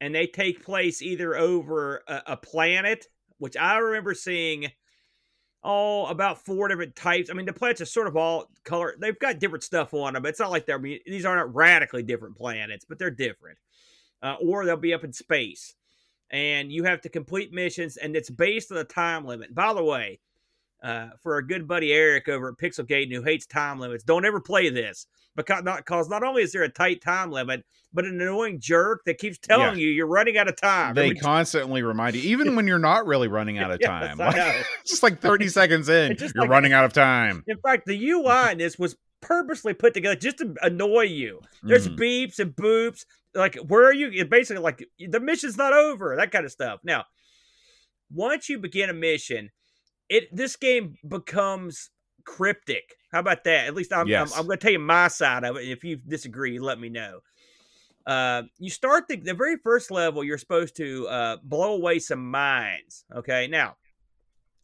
and they take place either over a, a planet, which I remember seeing. Oh, about four different types. I mean, the planets are sort of all color. They've got different stuff on them. It's not like they're. These aren't radically different planets, but they're different. Uh, or they'll be up in space and you have to complete missions, and it's based on a time limit. By the way, uh, for our good buddy Eric over at Pixelgate who hates time limits, don't ever play this because not, cause not only is there a tight time limit, but an annoying jerk that keeps telling you you're running out of time. They Every- constantly remind you, even when you're not really running out of time. I Like, just like 30 seconds in, you're like- running out of time. In fact, the UI in this was purposely put together just to annoy you. There's Mhm. beeps and boops. Like, where are you? It's basically like the mission's not over. That kind of stuff. Now, once you begin a mission, it this game becomes cryptic. How about that? At least I'm Yes. I'm, I'm going to tell you my side of it. If you disagree, let me know. Uh, you start the the very first level. You're supposed to uh, blow away some mines. Okay, now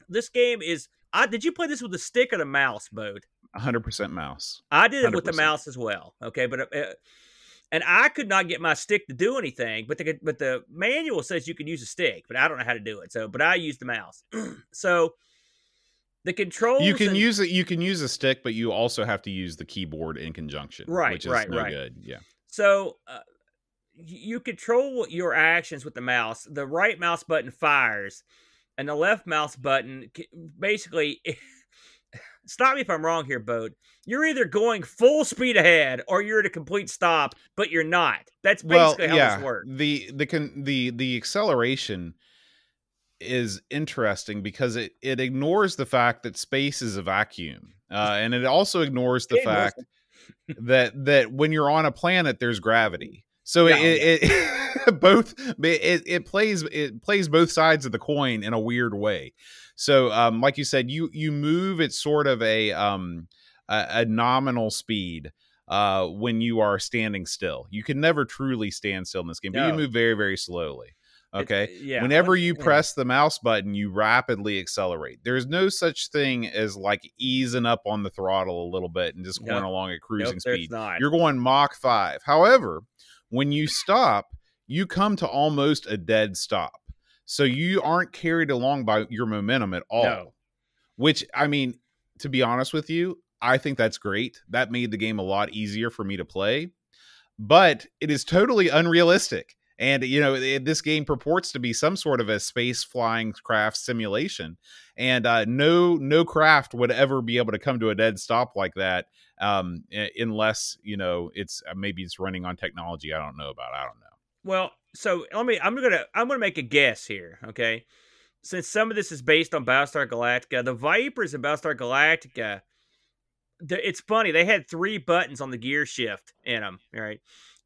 this game is. I did you play this with a stick or the mouse, Bode? 100% mouse. I did it with the mouse as well. Okay, but uh, and I could not get my stick to do anything. But the but the manual says you can use a stick, but I don't know how to do it. So, but I used the mouse. so the controls You can and- use it. You can use a stick, but you also have to use the keyboard in conjunction. Right, which is right, no right. good. Yeah. So uh, you control your actions with the mouse. The right mouse button fires, and the left mouse button basically. Stop me if I'm wrong here, Bode. You're either going full speed ahead or you're at a complete stop, but you're not. That's basically how yeah, this works. The the con- the the acceleration is interesting because it it ignores the fact that space is a vacuum, uh, and it also ignores the It fact that that when you're on a planet, there's gravity. So Yeah, it, it both it, it plays it plays both sides of the coin in a weird way. So um, like you said, you you move at sort of a um a, a nominal speed uh when you are standing still. You can never truly stand still in this game, but you move very very slowly. It- Okay. yeah. Whenever you Yeah. press the mouse button, you rapidly accelerate. There's no such thing as like easing up on the throttle a little bit and just going along at cruising Nope, speed. not. You're going Mach 5. However, when you stop, you come to almost a dead stop. So you aren't carried along by your momentum at all. No. Which, I mean, to be honest with you, I think that's great. That made the game a lot easier for me to play. but it is totally unrealistic. And you know, it, this game purports to be some sort of a space flying craft simulation, and uh, no no craft would ever be able to come to a dead stop like that, um, unless you know it's uh, maybe it's running on technology I don't know about. I don't know. Well, so let me. I'm gonna. I'm gonna make a guess here. Okay, since some of this is based on Battlestar Galactica, the Vipers in Battlestar Galactica. It's funny. They had three buttons on the gear shift in them. Right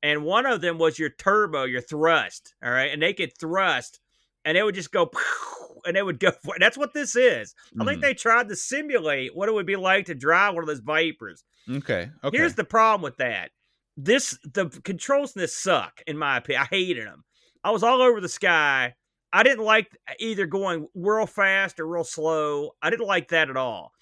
and one of them was your turbo, your thrust. All right, and they could thrust, and it would just go, and it would go. That's what this is. Mm-hmm. I think mm-hmm. they tried to simulate what it would be like to drive one of those Vipers. Okay. Okay. Here's the problem with that. This the controls in this suck, in my opinion. I hated them. I was all over the sky. I didn't like either going real fast or real slow. I didn't like that at all.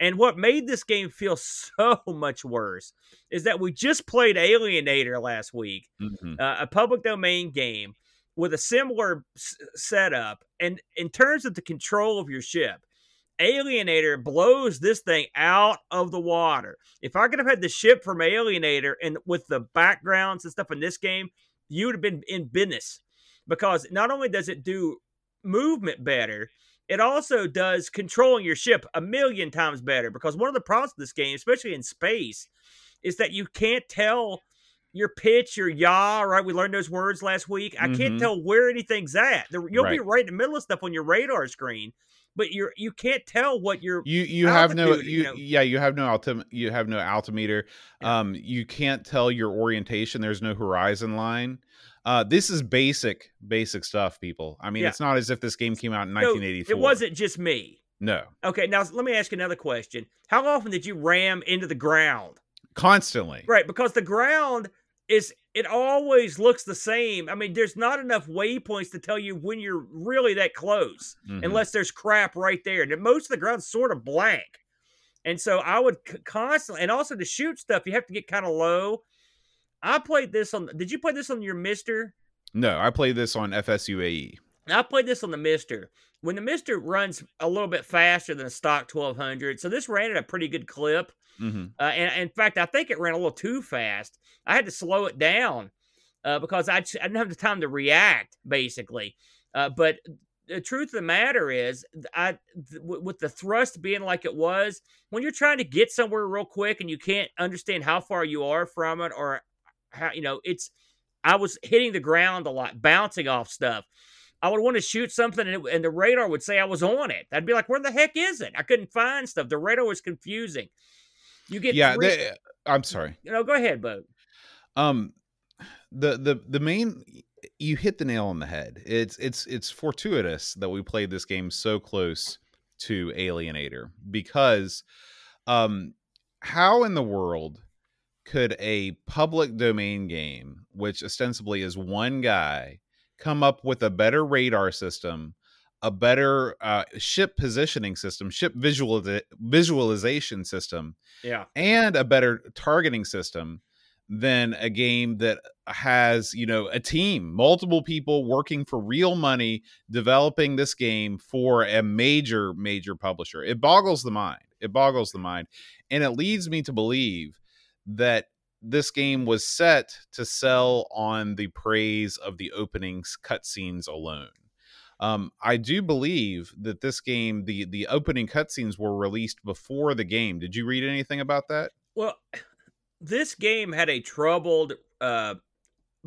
And what made this game feel so much worse is that we just played Alienator last week, mm-hmm. uh, a public domain game with a similar s- setup. And in terms of the control of your ship, Alienator blows this thing out of the water. If I could have had the ship from Alienator and with the backgrounds and stuff in this game, you would have been in business because not only does it do movement better, it also does controlling your ship a million times better because one of the problems with this game, especially in space, is that you can't tell your pitch, your yaw, right? We learned those words last week. I mm-hmm. can't tell where anything's at. You'll right. be right in the middle of stuff on your radar screen, but you're you can't tell what you're you you have no you, you know? yeah you have no altim you have no altimeter. Yeah. Um, you can't tell your orientation. There's no horizon line. Uh, this is basic, basic stuff, people. I mean, yeah. it's not as if this game came out in 1984. it wasn't just me. No. Okay, now let me ask you another question. How often did you ram into the ground? Constantly. Right, because the ground is it always looks the same. I mean, there's not enough waypoints to tell you when you're really that close, mm-hmm. unless there's crap right there. And most of the ground's sort of blank. And so I would constantly, and also to shoot stuff, you have to get kind of low I played this on. Did you play this on your MiSTer? No, I played this on FS-UAE. I played this on the MiSTer. When the MiSTer runs a little bit faster than a stock 1200, so this ran at a pretty good clip. Mm-hmm. Uh, and, and, in fact, I think it ran a little too fast. I had to slow it down uh, because I, I, didn't have the time to react, basically. Uh, but the truth of the matter is, I th- with the thrust being like it was, when you're trying to get somewhere real quick and you can't understand how far you are from it or how you know it's I was hitting the ground a lot, bouncing off stuff. I would want to shoot something, and, it, and, the radar would say I was on it. I'd be like, "Where the heck is it?" I couldn't find stuff. The radar was confusing. You get yeah. Three... They, I'm sorry. You know, go ahead, Bo. Um, the the the main you hit the nail on the head. It's it's it's fortuitous that we played this game so close to Alienator because, um, how in the world could a public domain game, which ostensibly is one guy, come up with a better radar system, a better uh, ship positioning system, ship visual visualization system, yeah, and a better targeting system than a game that has you know a team multiple people working for real money developing this game for a major major publisher. It boggles the mind. It boggles the mind. And it leads me to believe that this game was set to sell on the praise of the openings cutscenes alone. Um, I do believe that this game, the the opening cutscenes were released before the game. Did you read anything about that? Well, this game had a troubled uh,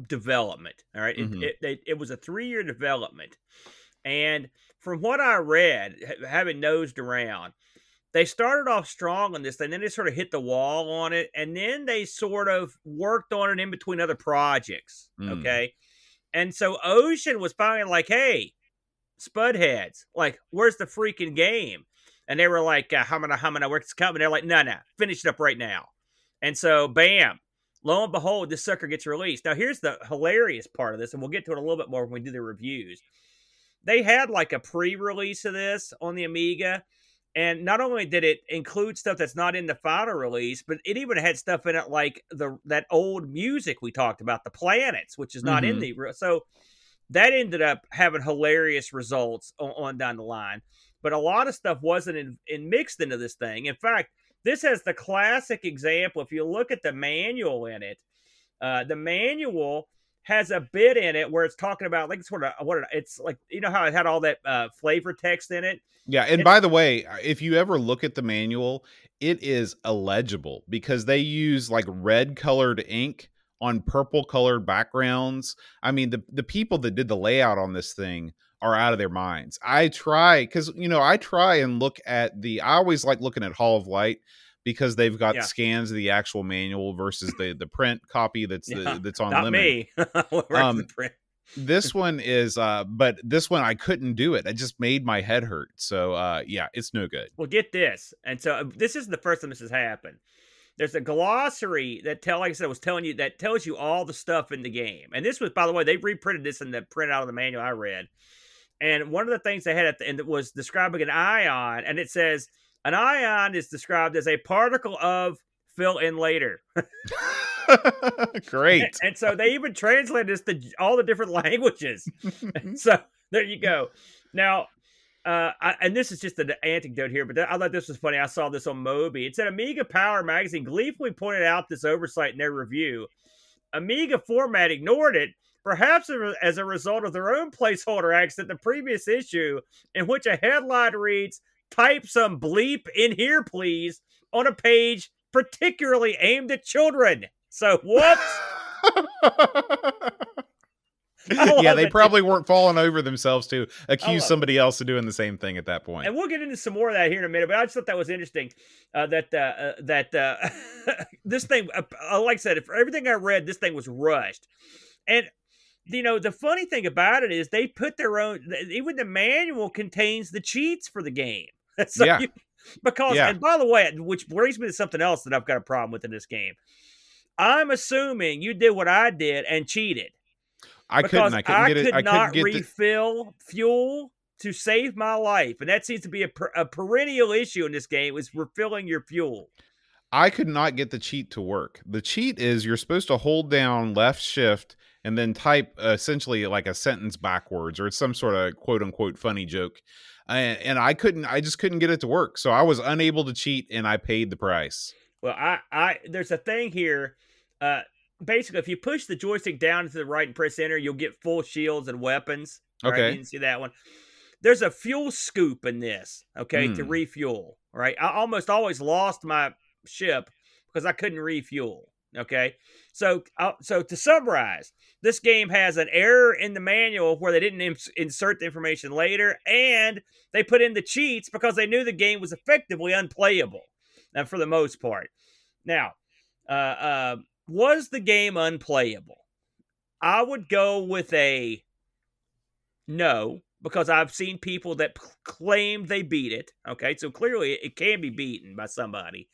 development. All right? mm-hmm. it, it, it was a three year development, and from what I read, having nosed around, they started off strong on this, and then they sort of hit the wall on it, and then they sort of worked on it in between other projects. Mm. Okay. And so Ocean was finally like, hey, Spudheads, like, where's the freaking game? And they were like, uh, how many, how many works coming? They're like, no, no, finish it up right now. And so, bam, lo and behold, this sucker gets released. Now, here's the hilarious part of this, and we'll get to it a little bit more when we do the reviews. They had like a pre release of this on the Amiga and not only did it include stuff that's not in the final release, but it even had stuff in it like the that old music we talked about, the planets, which is not mm-hmm. in the so that ended up having hilarious results on, on, down the line. But a lot of stuff wasn't in, in mixed into this thing. In fact, this has the classic example. If you look at the manual in it, Uh, the manual has a bit in it where it's talking about like sort of what it's like. You know how it had all that uh, flavor text in it. Yeah, and It- by the way, uh, if you ever look at the manual, it is illegible because they use like red colored ink on purple colored backgrounds. I mean, the the people that did the layout on this thing are out of their minds. I try cuz you know, I try and look at the I always like looking at Hall of Light because they've got Yeah. scans of the actual manual versus the the print copy that's Yeah, the, that's on Not limit me. I went right to Um, this one is uh but this one I couldn't do it. i just made my head hurt. So uh yeah, it's no good. Well, get this, and so uh, this isn't the first time this has happened. There's a glossary that tell, like I said, was telling you that tells you all the stuff in the game. And this was, by the way, they reprinted this in the print out of the manual I read. And one of the things they had at the end was describing an ion, and it says an ion is described as a particle of fill in later. Great. And so they even translated this to all the different languages. so there you go. Now, uh, I, and this is just an anecdote here, but th- I thought this was funny. I saw this on Moby. It said Amiga Power magazine gleefully pointed out this oversight in their review. Amiga format ignored it, perhaps as a result of their own placeholder accident, the previous issue, in which a headline reads, Type some bleep in here, please, on a page particularly aimed at children. So, whoops. I yeah, they it. probably weren't falling over themselves to accuse somebody else of doing the same thing at that point. and we'll get into some more of that here in a minute. But I just thought that was interesting. Uh, that uh, uh, that uh, this thing, uh, uh, like I said, for everything I read, this thing was rushed. And you know, the funny thing about it is they put their own. Even the manual contains the cheats for the game. so Yeah. you- because, Yeah. and by the way, which brings me to something else that I've got a problem with in this game. I'm assuming you did what I did and cheated I couldn't. I couldn't get it. could I not get the, refill fuel to save my life, and that seems to be a, per, a perennial issue in this game is refilling your fuel. I could not get the cheat to work. The cheat is you're supposed to hold down left shift and then type essentially like a sentence backwards or some sort of quote unquote funny joke. And, and I couldn't. I just couldn't get it to work. So I was unable to cheat, and I paid the price. Well, I, I there's a thing here. Uh, basically, if you push the joystick down to the right and press enter, you'll get full shields and weapons. All right, Okay. you didn't see that one. There's a fuel scoop in this, okay, to Hmm. refuel. Right, I almost always lost my ship because I couldn't refuel. Okay, so uh, so to summarize, this game has an error in the manual where they didn't ins- insert the information later, and they put in the cheats because they knew the game was effectively unplayable, uh, for the most part. Now, uh, uh, was the game unplayable? I would go with a no because I've seen people that p- claim they beat it. Okay, so clearly it can be beaten by somebody.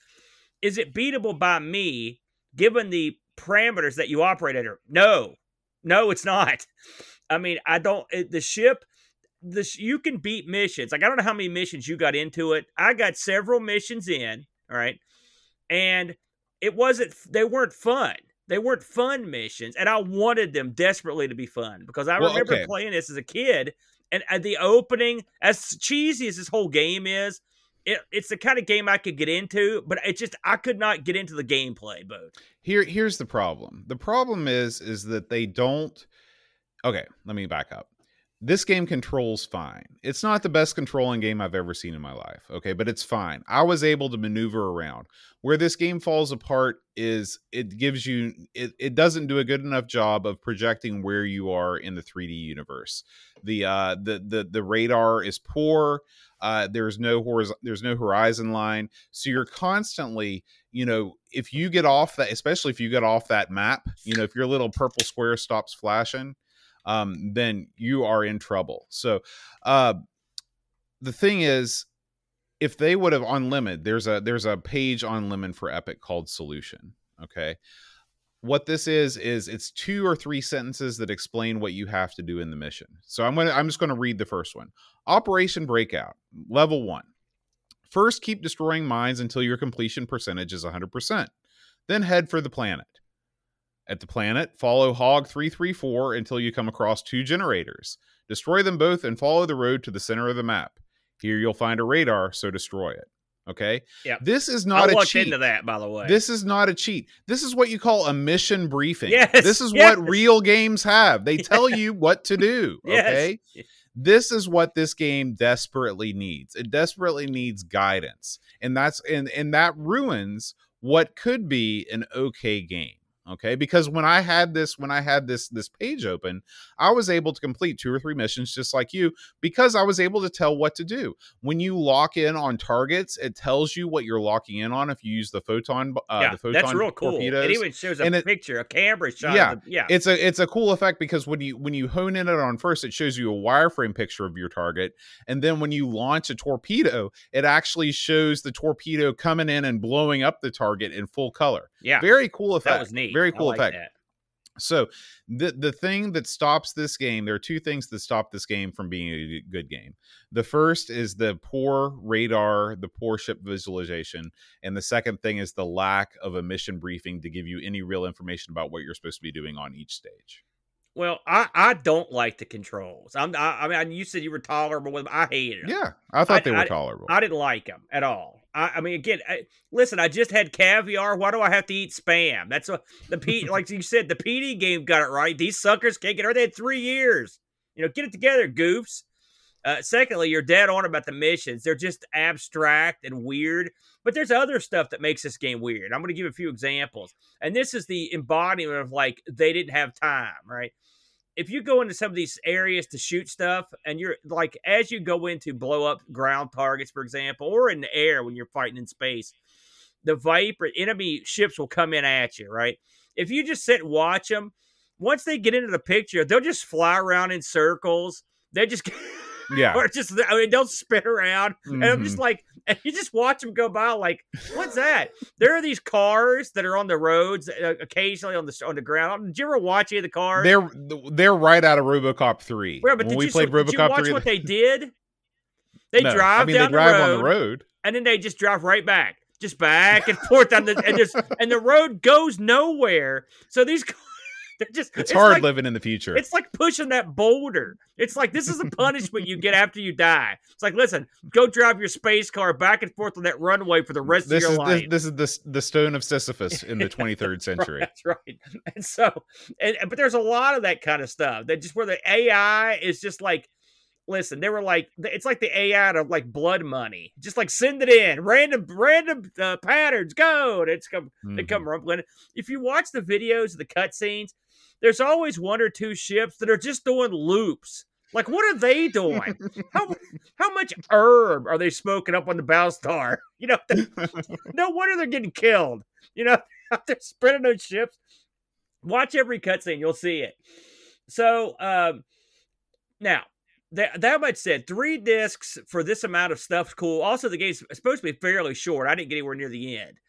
Is it beatable by me given the parameters that you operate under? No, no, it's not. I mean, I don't. It, the ship, the sh- you can beat missions. Like I don't know how many missions you got into it. I got several missions in. All right, and it wasn't. They weren't fun. They weren't fun missions, and I wanted them desperately to be fun because I Well, remember okay. playing this as a kid, and at the opening, as cheesy as this whole game is, it, it's the kind of game I could get into, but it just I could not get into the gameplay. Both. Here, here's the problem. The problem is, is that they don't. Okay, let me back up. This game controls fine. It's not the best controlling game I've ever seen in my life. Okay, but it's fine. I was able to maneuver around. Where this game falls apart is it gives you it, it doesn't do a good enough job of projecting where you are in the 3D universe. The uh the the the radar is poor. Uh there's no horizon there's no horizon line. So you're constantly you know, if you get off that, especially if you get off that map, you know, if your little purple square stops flashing, um, then you are in trouble. So, uh, the thing is, if they would have on there's a there's a page on Lemon for Epic called Solution. Okay, what this is is it's two or three sentences that explain what you have to do in the mission. So I'm gonna I'm just gonna read the first one. Operation Breakout, level one. First, keep destroying mines until your completion percentage is 100%. Then head for the planet. At the planet, follow Hog 334 until you come across two generators. Destroy them both and follow the road to the center of the map. Here you'll find a radar, so destroy it. Okay. Yep. This is I not a cheat. into that, by the way. This is not a cheat. This is what you call a mission briefing. Yes, This is yes. what real games have. They tell you what to do. Yes. Okay. This is what this game desperately needs. It desperately needs guidance. And that's and and that ruins what could be an okay game. Okay? Because when I had this when I had this this page open, I was able to complete two or three missions just like you because I was able to tell what to do. When you lock in on targets, it tells you what you're locking in on if you use the photon uh yeah, the photon that's real cool. torpedoes It even shows a it- picture, a camera shot. Yeah, the- yeah. it's a it's a cool effect because when you when you hone in it on first it shows you a wireframe picture of your target and then when you launch a torpedo it actually shows the torpedo coming in and blowing up the target in full color yeah. very cool effect that was neat. Very cool like effect that. so the the thing that stops this game, there are two things that stop this game from being a good game. The first is the poor radar, the poor ship visualization, and the second thing is the lack of a mission briefing to give you any real information about what you're supposed to be doing on each stage. Well, I, I don't like the controls. I'm I, I mean, you said you were tolerable with. 'em. I hated them. Yeah, I thought I- they were I- tolerable. I didn't like them at all. I, I mean, again, I, listen. I just had caviar. Why do I have to eat spam? That's what the P. like you said, the PD game got it right. These suckers can't get it. They had three years. You know, get it together, goofs. Uh, secondly, you're dead on about the missions. They're just abstract and weird. But there's other stuff that makes this game weird. I'm going to give a few examples. And this is the embodiment of like they didn't have time, right? If you go into some of these areas to shoot stuff, and you're like, as you go into blow up ground targets, for example, or in the air when you're fighting in space, the Viper enemy ships will come in at you, right? If you just sit and watch them, once they get into the picture, they'll just fly around in circles. They just yeah, or just I mean they'll spin around, and I'm just Mhm. like, and you just watch them go by. Like, what's that? there are these cars that are on the roads, uh, occasionally on the on the ground. Did you ever watch any of the cars? they're they're right out of RoboCop three. Where, but when did we you, played did you RoboCop watch three, what they did? They no, drive I mean, down they drive the road, on the road. and then they just drive right back, just back and forth on the and just and the road goes nowhere. So these cars, they're just It's, hard like, living in the future. It's like pushing that boulder. It's like this is a punishment you get after you die. It's like, listen, go drive your space car back and forth on that runway for the rest this of your this, life. this is the the stone of Sisyphus in the 23rd century. That's right. And so, and but there's a lot of that kind of stuff that just where the AI is just like, listen, they were like, it's like the AI of like blood money, just like send it in, random, random uh, patterns, go, and it's come, they Mhm. come rumbling. If you watch the videos of the cutscenes, there's always one or two ships that are just doing loops. Like, what are they doing? how how much herb are they smoking up on the Bowstar? You know, no wonder they're getting killed. You know, they're spreading those ships. Watch every cutscene, you'll see it. So um, now that that much said, three discs for this amount of stuff's cool. Also, the game's supposed to be fairly short. I didn't get anywhere near the end.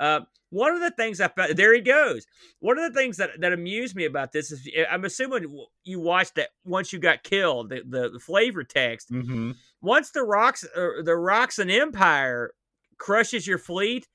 Uh, one of the things I found there he goes. One of the things that that amused me about this is I'm assuming you watched that once you got killed the the, the flavor text Mhm. once the rocks uh, the and Empire crushes your fleet,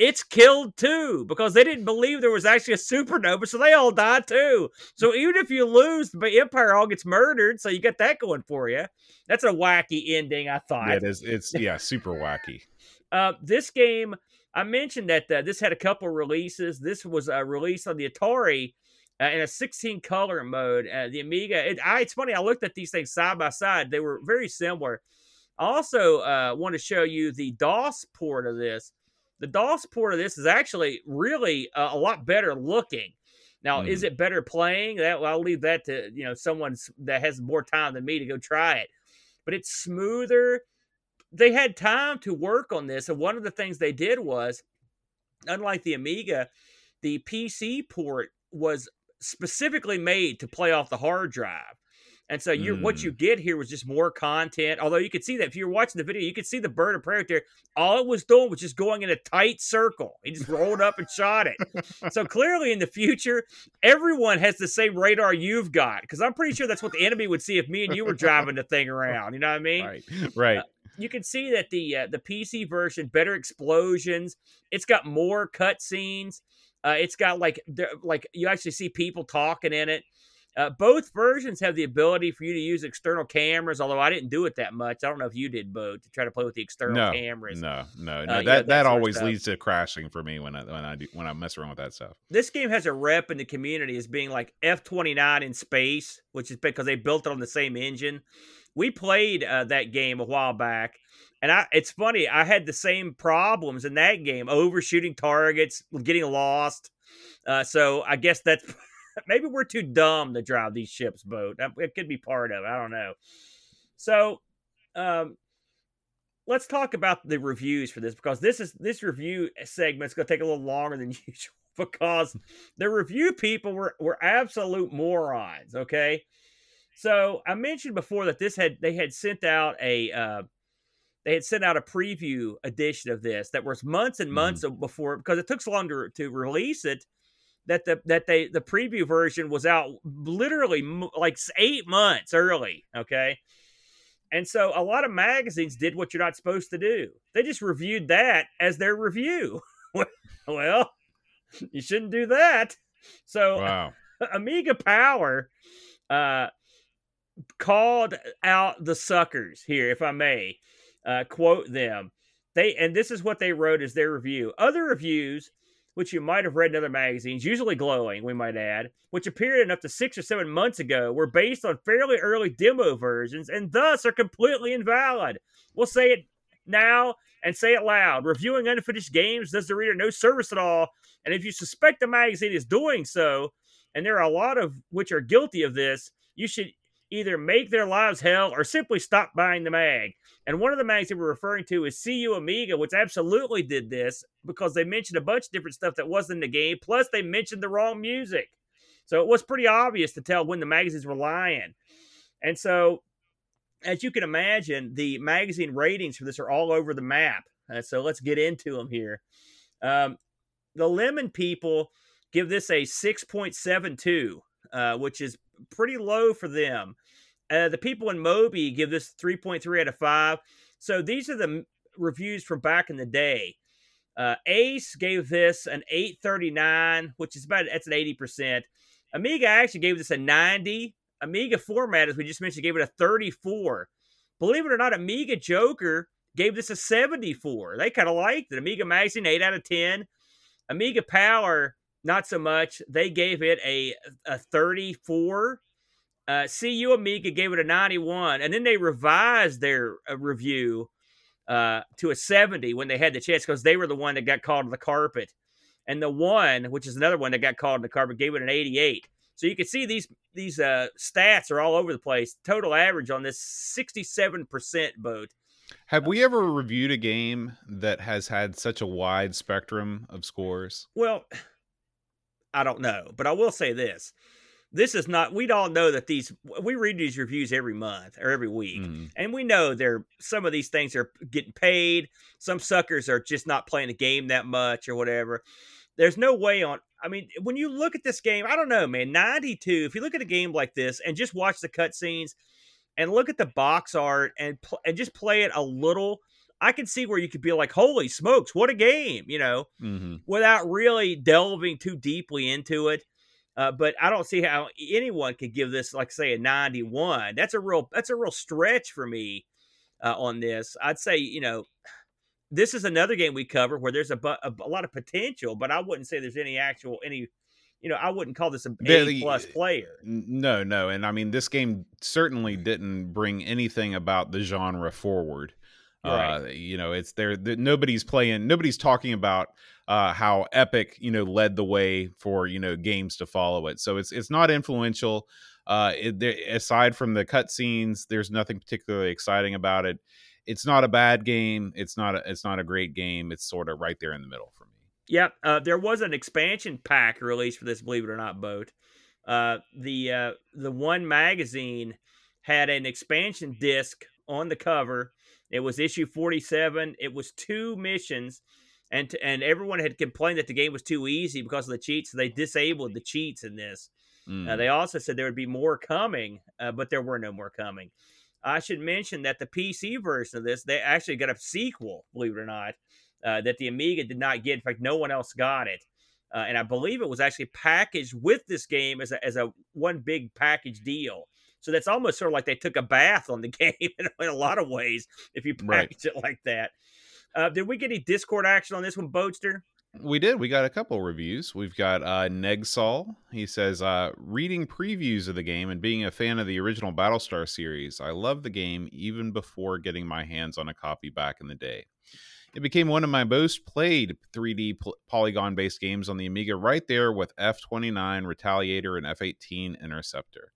it's killed too because they didn't believe there was actually a supernova, so they all die too. So even if you lose, the Empire all gets murdered. So you got that going for you. That's a wacky ending, I thought. Yeah, it is. It's yeah, super wacky. Uh, this game, I mentioned that uh, this had a couple releases. This was uh, released on the Atari uh, in a 16 color mode. Uh, the Amiga, it, I, it's funny, I looked at these things side by side. They were very similar. I also uh, want to show you the DOS port of this. The DOS port of this is actually really uh, a lot better looking. Now, is it better playing? That well, I'll leave that to you know someone that has more time than me to go try it. But it's smoother they had time to work on this. And one of the things they did was, unlike the Amiga, the PC port was specifically made to play off the hard drive. And so you what you get here was just more content. Although you could see that if you were watching the video, you could see the bird of prey right there. All it was doing was just going in a tight circle. He just rolled up and shot it. So clearly in the future, everyone has the same radar you've got. Because I'm pretty sure that's what the enemy would see if me and you were driving the thing around. You know what I mean? Right, right. you can see that the uh, the PC version better explosions. It's got more cutscenes. Uh, it's got like like you actually see people talking in it. Uh, both versions have the ability for you to use external cameras, although I didn't do it that much. I don't know if you did, Bo, to try to play with the external No, cameras. No, no, no. Uh, that yeah, that that, always leads to crashing for me when I when I do when I mess around with that stuff. This game has a rep in the community as being like F29 in space, which is because they built it on the same engine. We played uh, that game a while back, and I it's funny, I had the same problems in that game overshooting targets, getting lost. Uh, so I guess that's maybe we're too dumb to drive these ships boat. It could be part of it. I don't know. So, um, let's talk about the reviews for this because this is this review segment's going to take a little longer than usual because the review people were were absolute morons. Okay, so I mentioned before that this had they had sent out a uh, they had sent out a preview edition of this that was months and months before because it took so long to, to release it that the that they the preview version was out literally like eight months early. Okay. And so a lot of magazines did what you're not supposed to do. They just reviewed that as their review. well, you shouldn't do that. So Wow. Amiga Power uh, called out the suckers here, if I may uh, quote them. They and this is what they wrote as their review. Other reviews, which you might have read in other magazines, usually glowing, we might add, which appeared in up to six or seven months ago, were based on fairly early demo versions and thus are completely invalid. We'll say it now and say it loud. Reviewing unfinished games does the reader no service at all. And if you suspect the magazine is doing so, and there are a lot of which are guilty of this, you should either make their lives hell or simply stop buying the mag. And one of the mags they were referring to is CU Amiga, which absolutely did this because they mentioned a bunch of different stuff that wasn't in the game. Plus, they mentioned the wrong music. So it was pretty obvious to tell when the magazines were lying. And so, as you can imagine, the magazine ratings for this are all over the map. Uh, so let's get into them here. Um, the Lemon people give this a 6.72, uh, which is pretty low for them. Uh, the people in Moby give this 3.3 out of 5. So these are the reviews from back in the day. Uh, Ace gave this an 839, which is about that's an 80%. Amiga actually gave this a 90. Amiga Format, as we just mentioned, gave it a 34. Believe it or not, Amiga Joker gave this a 74. They kind of liked it. Amiga Magazine, 8 out of 10. Amiga Power, not so much. They gave it a, a 34. Uh, CU Amiga gave it a 91, and then they revised their uh, review uh, to a 70 when they had the chance because they were the one that got called to the carpet. And the one, which is another one that got called to the carpet, gave it an 88. So you can see these these uh, stats are all over the place. Total average on this 67% boat. Have we ever reviewed a game that has had such a wide spectrum of scores? Well, I don't know, but I will say this. This is not we'd all know that these we read these reviews every month or every week. Mhm. And we know there some of these things are getting paid. Some suckers are just not playing the game that much or whatever. There's no way on I mean, when you look at this game, I don't know, man. 92, if you look at a game like this and just watch the cutscenes and look at the box art and pl- and just play it a little, I can see where you could be like, "Holy smokes, what a game!" You know, Mhm. without really delving too deeply into it. Uh, but I don't see how anyone could give this, like, say, a 91. That's a real that's a real stretch for me uh, on this. I'd say, you know, this is another game we cover where there's a, bu- a, a lot of potential, but I wouldn't say there's any actual any, you know, I wouldn't call this a A plus player. No, no, and I mean this game certainly didn't bring anything about the genre forward. Uh, you know, it's there. The, nobody's playing. Nobody's talking about uh, how Epic, you know, led the way for you know games to follow it. So it's it's not influential. Uh, it, there, aside from the cutscenes, there's nothing particularly exciting about it. It's not a bad game. It's not. A, it's not a great game. It's sort of right there in the middle for me. Yep. Uh, there was an expansion pack released for this, believe it or not, boat. Uh, the uh, the one magazine had an expansion disc on the cover. It was issue forty seven. It was two missions, and and everyone had complained that the game was too easy because of the cheats. So they disabled the cheats in this. Mm. Uh, they also said there would be more coming, uh, but there were no more coming. I should mention that the PC version of this, they actually got a sequel, believe it or not, uh, that the Amiga did not get. In fact, no one else got it. uh, and I believe it was actually packaged with this game as a as a one big package deal. So that's almost sort of like they took a bath on the game in, in a lot of ways if you Right. package it like that. Uh, did we get any Discord action on this one, Boatster? We did. We got a couple reviews. We've got uh, Negsol. He says, uh, reading previews of the game and being a fan of the original Battlestar series, I love the game even before getting my hands on a copy back in the day. It became one of my most played 3D pl- polygon based games on the Amiga, right there with F29 Retaliator and F18 Interceptor.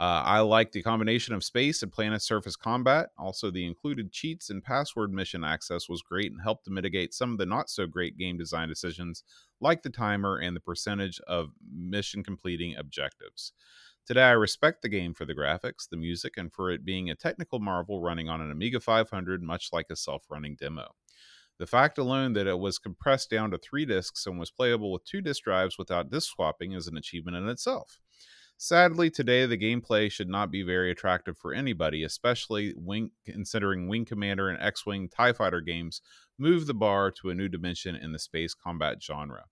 Uh, I like the combination of space and planet surface combat. Also, the included cheats and password mission access was great and helped to mitigate some of the not so great game design decisions, like the timer and the percentage of mission completing objectives. Today, I respect the game for the graphics, the music, and for it being a technical marvel running on an Amiga 500, much like a self running demo. The fact alone that it was compressed down to three discs and was playable with two disk drives without disk swapping is an achievement in itself. Sadly, today the gameplay should not be very attractive for anybody, especially wing, considering Wing Commander and X Wing TIE Fighter games move the bar to a new dimension in the space combat genre.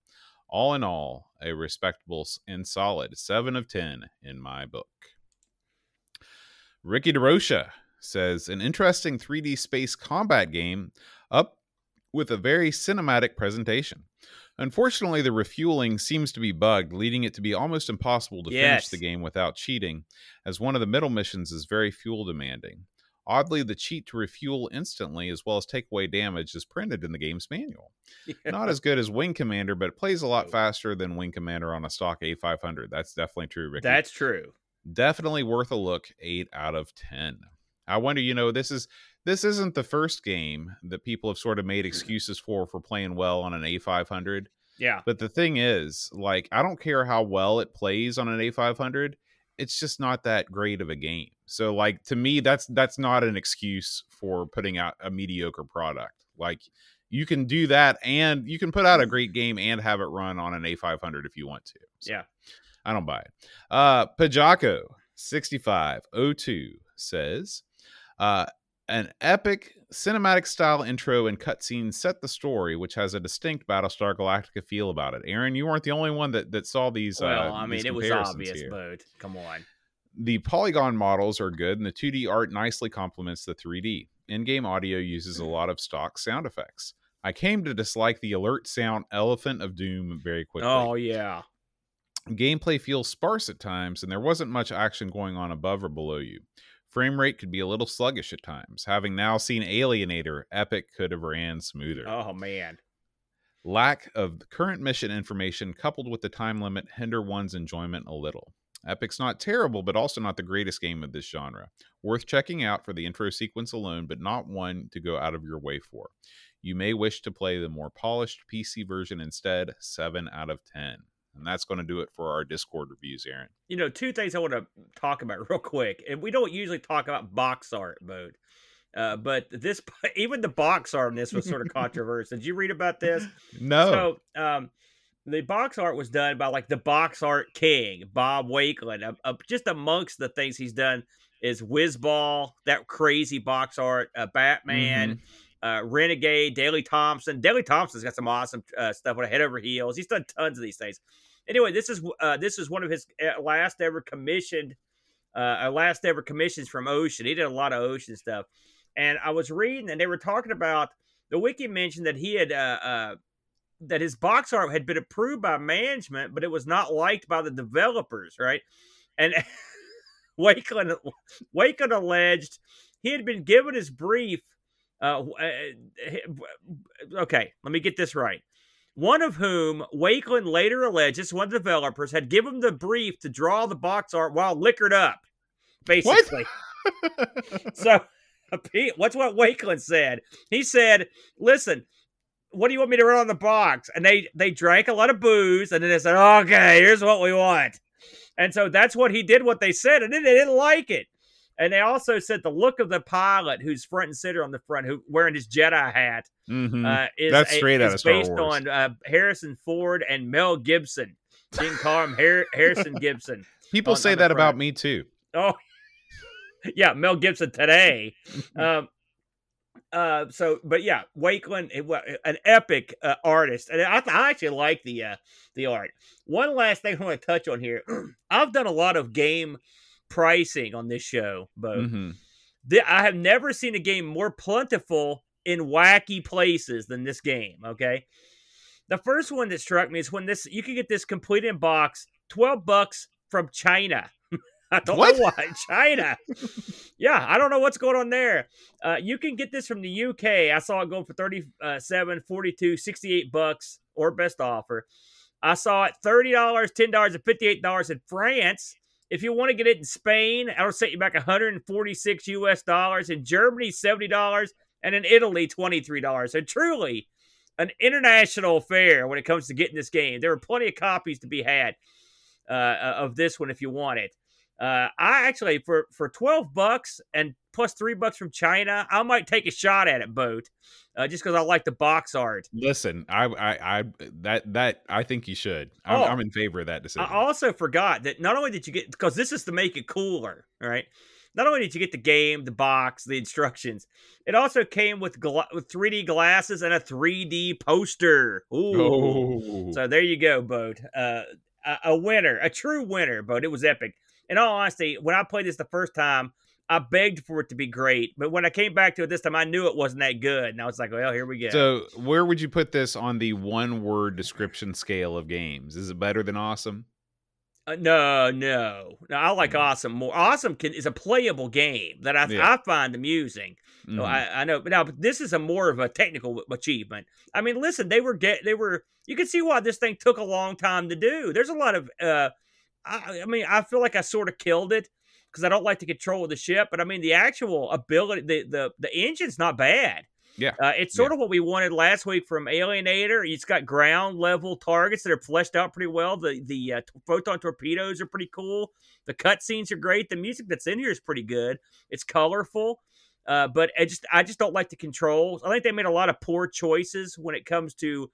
All in all, a respectable and solid 7 of 10 in my book. Ricky DeRocha says an interesting 3D space combat game up with a very cinematic presentation. Unfortunately, the refueling seems to be bugged, leading it to be almost impossible to finish the game without cheating, as one of the middle missions is very fuel demanding. Oddly, the cheat to refuel instantly as well as take away damage is printed in the game's manual. Not as good as Wing Commander, but it plays a lot faster than Wing Commander on a stock A500. That's definitely true, Ricky That's true. definitely worth a look 8 out of 10 i wonder you know this is this isn't the first game that people have sort of made excuses for for playing well on an a500 Yeah. but the thing is like i don't care how well it plays on an a500 it's just not that great of a game so like to me that's that's not an excuse for putting out a mediocre product like you can do that and you can put out a great game and have it run on an a500 if you want to So, Yeah. I don't buy it. Uh Pajako 6502 says uh an epic cinematic style intro and cutscene set the story, which has a distinct Battlestar Galactica feel about it. Aaron, you weren't the only one that, that saw these. Well, uh, I mean, it was obvious, here. Boat. Come on. The polygon models are good, and the 2D art nicely complements the 3D. In game audio uses a lot of stock sound effects. I came to dislike the alert sound Elephant of Doom very quickly. Oh yeah. Gameplay feels sparse at times, and there wasn't much action going on above or below you. Frame rate could be a little sluggish at times. Having now seen Alienator, Epic could have ran smoother. Oh man. Lack of current mission information coupled with the time limit hinder one's enjoyment a little. Epic's not terrible, but also not the greatest game of this genre. Worth checking out for the intro sequence alone, but not one to go out of your way for. You may wish to play the more polished PC version instead. 7 out of 10. And that's going to do it for our Discord reviews, Aaron. You know, two things I want to talk about real quick, and we don't usually talk about box art mode, uh, but this even the box art in this was sort of controversial. Did you read about this? No. So, um, the box art was done by like the box art king, Bob Wakelin. Uh, uh, just amongst the things he's done is Wizball, that crazy box art, uh, Batman, uh, Renegade, Daley Thompson. Daley Thompson's got some awesome uh, stuff with a head over heels. He's done tons of these things. Anyway, this is uh, this is one of his uh, last ever commissioned, uh, uh, last ever commissions from Ocean. He did a lot of Ocean stuff, and I was reading, and they were talking about the wiki mentioned that he had uh, uh, that his box art had been approved by management, but it was not liked by the developers, right? And Wakelin Wakelin alleged he had been given his brief. Uh, okay, let me get this right. One of whom Wakelin later alleges one of the developers had given him the brief to draw the box art while liquored up, basically. so, what's what Wakelin said? He said, "Listen, what do you want me to write on the box?" And they they drank a lot of booze, and then they said, "Okay, here's what we want." And so that's what he did. What they said, and then they didn't like it. And they also said the look of the pilot, who's front and center on the front, who wearing his Jedi hat, Mhm. uh, is That's a- out is of Star based Wars. on uh, Harrison Ford and Mel Gibson. Didn't call him Har- Harrison Gibson. People on- say on that about me too. Oh, yeah, Mel Gibson today. Um, uh, so, but yeah, Wakelin, it, an epic uh, artist, and I, I actually like the uh, the art. One last thing I want to touch on here. I've done a lot of game pricing on this show, but Mhm. th- I have never seen a game more plentiful in wacky places than this game. Okay, the first one that struck me is when this you can get this complete in box, twelve bucks from China. I don't What? know why China. yeah, I don't know what's going on there. Uh, you can get this from the UK. I saw it go for 37, 42, 68 bucks or best offer. I saw it $30, $10, and $58 in France. If you want to get it in Spain, that'll set you back 146 US dollars. In Germany, $70, and in Italy, $23. So truly an international affair when it comes to getting this game. There are plenty of copies to be had uh, of this one if you want it. Uh, I actually for for twelve bucks and plus three bucks from China, I might take a shot at it, boat, uh, just because I like the box art. Listen, I, I, I, that, that, I think you should. I'm, Oh. I'm in favor of that decision. I also forgot that not only did you get because this is to make it cooler, all right. Not only did you get the game, the box, the instructions, it also came with gla- with 3D glasses and a 3D poster. Ooh. oh, So there you go, Bode. Uh, a, a winner, a true winner, Bode. It was epic. In all honesty, when I played this the first time, I begged for it to be great, but when I came back to it this time, I knew it wasn't that good, and I was like, "Well, here we go." So, where would you put this on the one word description scale of games? Is it better than awesome? Uh, no, no, no. I like Mm. Awesome more. Awesome can, is a playable game that I Yeah. I find amusing. So Mhm. I, I know, but now but this is a more of a technical achievement. I mean, listen, they were get they were. You can see why this thing took a long time to do. There's a lot of. uh I, I mean, I feel like I sort of killed it because I don't like the control of the ship. But I mean, the actual ability, the the the engine's not bad. Yeah. Uh, it's sort of what we wanted last week from Alienator. It's got ground level targets that are fleshed out pretty well. The the uh, t- photon torpedoes are pretty cool. The cutscenes are great. The music that's in here is pretty good. It's colorful. Uh, but I just I just don't like the controls. I think they made a lot of poor choices when it comes to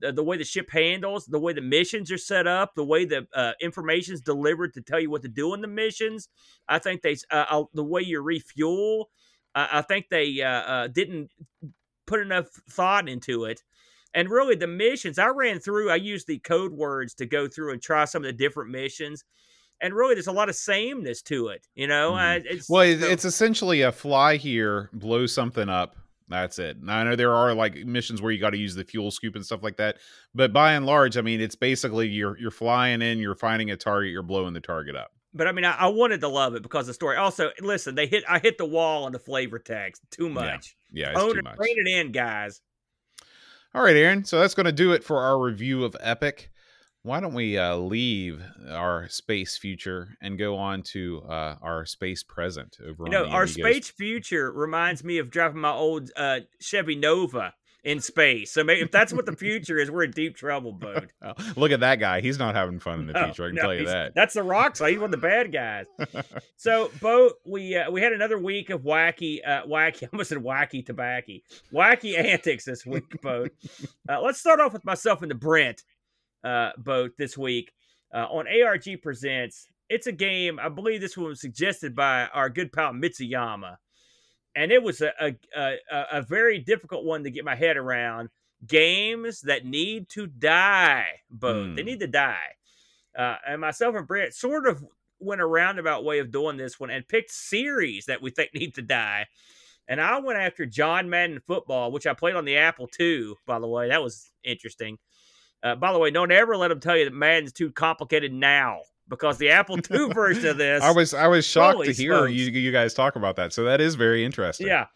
the, way the ship handles, the way the missions are set up, the way the uh, information is delivered to tell you what to do in the missions. I think they uh, uh, the way you refuel. I, I think they uh, uh, didn't put enough thought into it. And really, the missions I ran through, I used the code words to go through and try some of the different missions. And really, there's a lot of sameness to it. You know, Mhm. uh, it's Well, it- so- it's essentially a fly here, blow something up. That's it. And I know there are like missions where you got to use the fuel scoop and stuff like that, but by and large, I mean it's basically you're you're flying in, you're finding a target, you're blowing the target up. but I mean, I, I wanted to love it because of the story. Also, listen, they hit I hit the wall on the flavor text too much. Yeah, it's Own too much. rein it in, guys. All right, Aaron. So that's going to do it for our review of Epic. Why don't we uh, leave our space future and go on to uh, our space present over You know, our Amigos? space future reminds me of driving my old uh, Chevy Nova in space. So maybe if that's what the future is, we're in deep trouble, bud. Oh, look at that guy. He's not having fun in the No, future. I can no, tell you that. That's the rock side. He's one of the bad guys. so, Bo, we uh, we had another week of wacky, uh, wacky. I almost said wacky tobacco, wacky antics this week, Bo. Uh, let's start off with myself and the Brent uh, boat this week uh, on ARG Presents. It's a game. I believe this one was suggested by our good pal Mitsuyama, and it was a a, a, a very difficult one to get my head around. Games that need to die, boat. They Hmm. need to die. Uh, and myself and Brett sort of went a roundabout way of doing this one and picked series that we think need to die. And I went after John Madden football, which I played on the Apple II, by the way. That was interesting. Uh, by the way, don't ever let them tell you that Madden's too complicated now because the Apple II version of this. I was I was shocked to hear smokes. you you guys talk about that. So that is very interesting. Yeah.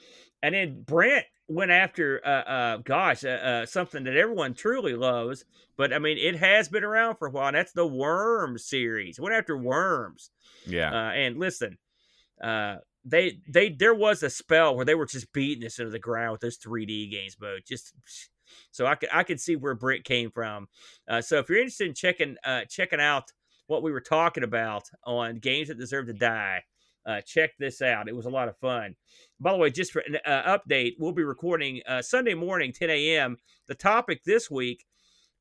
And then Brent went after, uh, uh, gosh, uh, uh, something that everyone truly loves. But I mean, it has been around for a while. And that's the Worm series. Went after Worms. Yeah. Uh, and listen, uh, they they there was a spell where they were just beating us into the ground with those 3D games, but just so I could I could see where Brent came from. Uh, so if you're interested in checking uh, checking out what we were talking about on games that deserve to die, uh, check this out. It was a lot of fun. By the way, just for an uh, update, we'll be recording uh, Sunday morning, 10 a.m. The topic this week,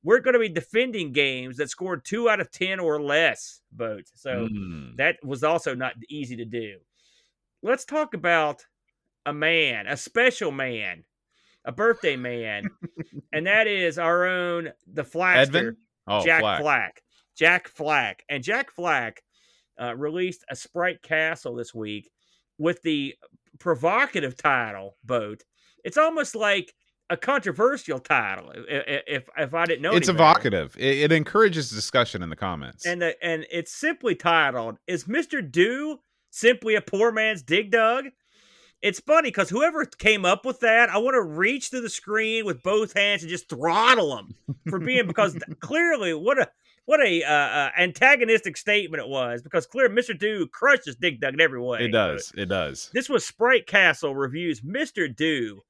we're going to be defending games that scored two out of 10 or less votes. So Mm. that was also not easy to do. Let's talk about a man, a special man, a birthday man, and that is our own the Flaxter, Oh, Jack Flack. Flack. Jack Flack. And Jack Flack uh, released a Sprite Castle this week with the provocative title, Boat. It's almost like a controversial title, if if I didn't know. It's evocative. It, it encourages discussion in the comments. And the, and it's simply titled "Is Mister Do Simply a Poor Man's Dig Dug?" It's funny because whoever came up with that, I want to reach through the screen with both hands and just throttle them for being because clearly what a what a uh, uh, antagonistic statement it was because clear Mister Do crushes Dig Dug in every way. it does. It does. This was Sprite Castle reviews Mister Do,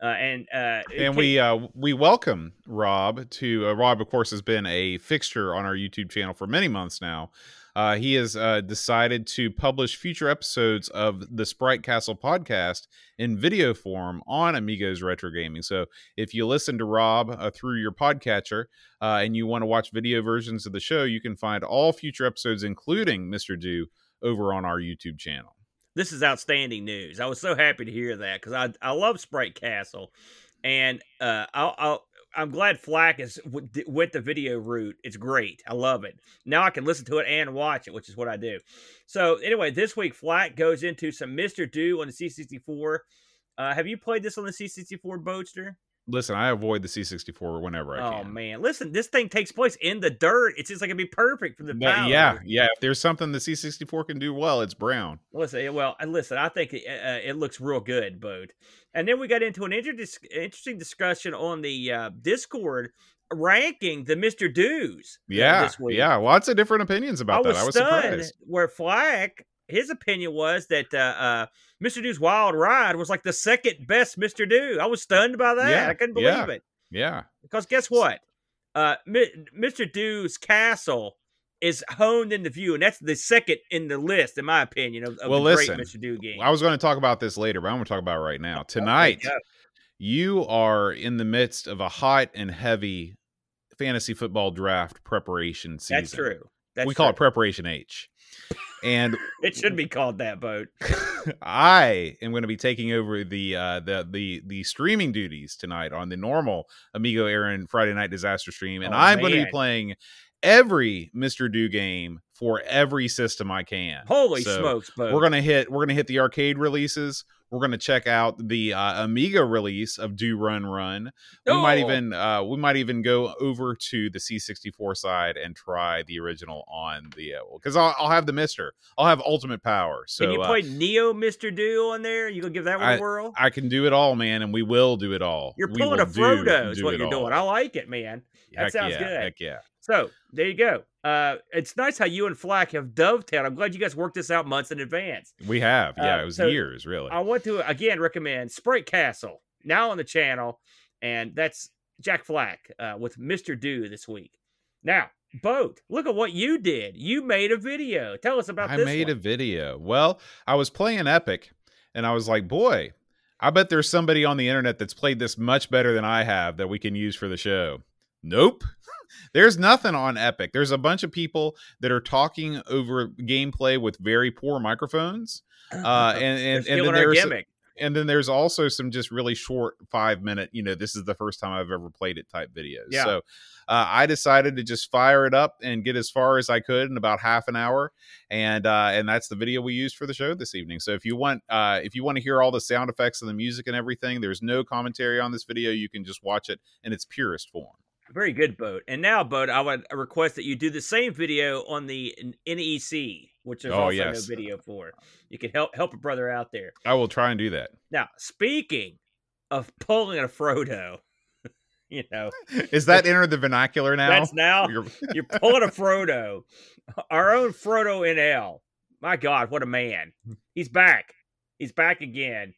uh, and uh, and we uh, we welcome Rob to uh, Rob. Of course, has been a fixture on our YouTube channel for many months now. Uh, he has uh, decided to publish future episodes of the Sprite Castle podcast in video form on Amigos Retro Gaming. So if you listen to Rob uh, through your podcatcher uh, and you want to watch video versions of the show, you can find all future episodes, including Mr. Do, over on our YouTube channel. this is outstanding news. I was so happy to hear that because I I love Sprite Castle, and uh, I'll, I'll I'm glad Flack is went the video route. It's great. I love it. Now I can listen to it and watch it, which is what I do. So anyway, this week Flack goes into some Mister Do on the C64. Uh, have you played this on the C64 Boatster? Listen, I avoid the C64 whenever I Oh can. Oh man, listen, this thing takes place in the dirt. It seems like it'd be perfect for the But power. yeah, yeah. If there's something the C64 can do well, it's brown. Listen, well, listen, I think it, uh, it looks real good, Bode. And then we got into an inter- interesting discussion on the uh, Discord ranking the Mister Do's. uh, Yeah, this week. yeah. Lots of different opinions about I was, that. I was stunned surprised. where Flack, his opinion was that uh, uh, Mr. Do's Wild Ride was like the second best Mr. Do. I was stunned by that. Yeah, I couldn't believe yeah. it. Yeah, Because guess what? Uh, Mr. Do's Castle is honed in the view, and that's the second in the list, in my opinion, of, of Well, the listen, great Mr. Do game. I was going to talk about this later, but I'm going to talk about it right now. Tonight, you are in the midst of a hot and heavy fantasy football draft preparation season. That's true. That's we call it preparation H. And It should be called that boat. I am going to be taking over the uh, the the the streaming duties tonight on the normal Amigo Aaron Friday Night Disaster stream, and Oh, I'm going to be playing every Mr. Do game for every system I can. Holy So, smokes, boat. We're gonna hit. We're gonna hit the arcade releases. We're gonna check out the uh, Amiga release of Do Run Run. We might even uh, we might even go over to the C64 side and try the original on the because I'll, I'll have the MiSTer. I'll have Ultimate Power. So Can you uh, play Neo Mr. Do on there? You gonna give that one a whirl? I can do it all, man, and we will do it all. You're pulling a Frodo, do- is do what you're all. doing. I like it, man. That Heck sounds yeah, good. Heck yeah. So there you go. Uh, it's nice how you and Flack have dovetailed. I'm glad you guys worked this out months in advance. We have. Yeah, Uh, it was so years, really. I want to again recommend Sprite Castle now on the channel, and that's Jack Flack uh, with Mr. Do this week. Now, Boat, look at what you did. You made a video. Tell us about I made one. a video. Well, I was playing Epic, and I was like, boy, I bet there's somebody on the internet that's played this much better than I have that we can use for the show. Nope. There's nothing on Epic. There's a bunch of people that are talking over gameplay with very poor microphones. Uh, and and, and then there's gimmick. and then there's also some just really short five minute you know this is the first time i've ever played it type videos Yeah. so uh, i decided to just fire it up and get as far as i could in about half an hour and uh, and that's the video we used for the show this evening so if you want uh, if you want to hear all the sound effects and the music and everything there's no commentary on this video you can just watch it in its purest form Very good, Boat. And now, Boat, I would request that you do the same video on the NEC, which there's Oh, also yes. no video for. You can help help a brother out there. i will try and do that Now, speaking of pulling a Frodo, you know, is that enter the vernacular now that's now You're- you're pulling a Frodo, our own Frodo NL. My God, what a man! He's back. He's back again,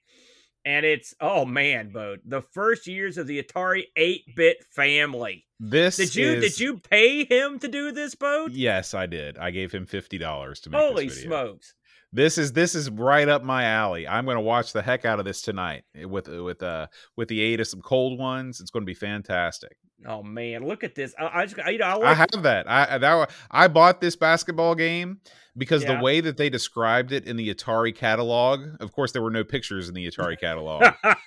and it's oh man, Boat. The first years of the Atari 8-bit family. this Did you is- did you pay him to do this, Boat? yes i did i gave him $50 to make Holy this video. smokes! This is this is right up my alley. I'm going to watch the heck out of this tonight with with uh with the aid of some cold ones. It's going to be fantastic. Oh man, look at this! I, I just you know I, I have that. I that I bought this basketball game because Yeah. the way that they described it in the Atari catalog. Of course, there were no pictures in the Atari catalog.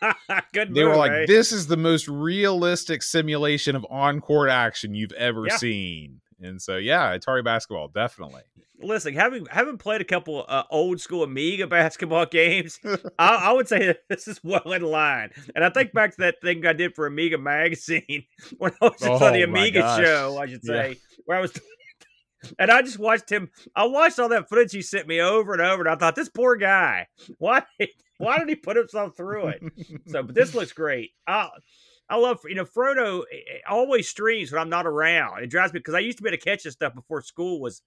good. they were like, eh? "This is the most realistic simulation of on-court action you've ever Yeah. seen." And so, yeah, Atari basketball definitely. Listen, having having played a couple uh, old school Amiga basketball games, I, I would say this is well in line. And I think back to that thing I did for Amiga magazine when I was just on the Oh, Amiga gosh. show, I should Yeah. say, where I was. And I just watched him. I watched all that footage he sent me over and over, and I thought, this poor guy, why, why did he put himself through it? So, but this looks great. I, I love you know Frodo eh, eh, always streams when I'm not around. It drives me because I used to be able to catch this stuff before school was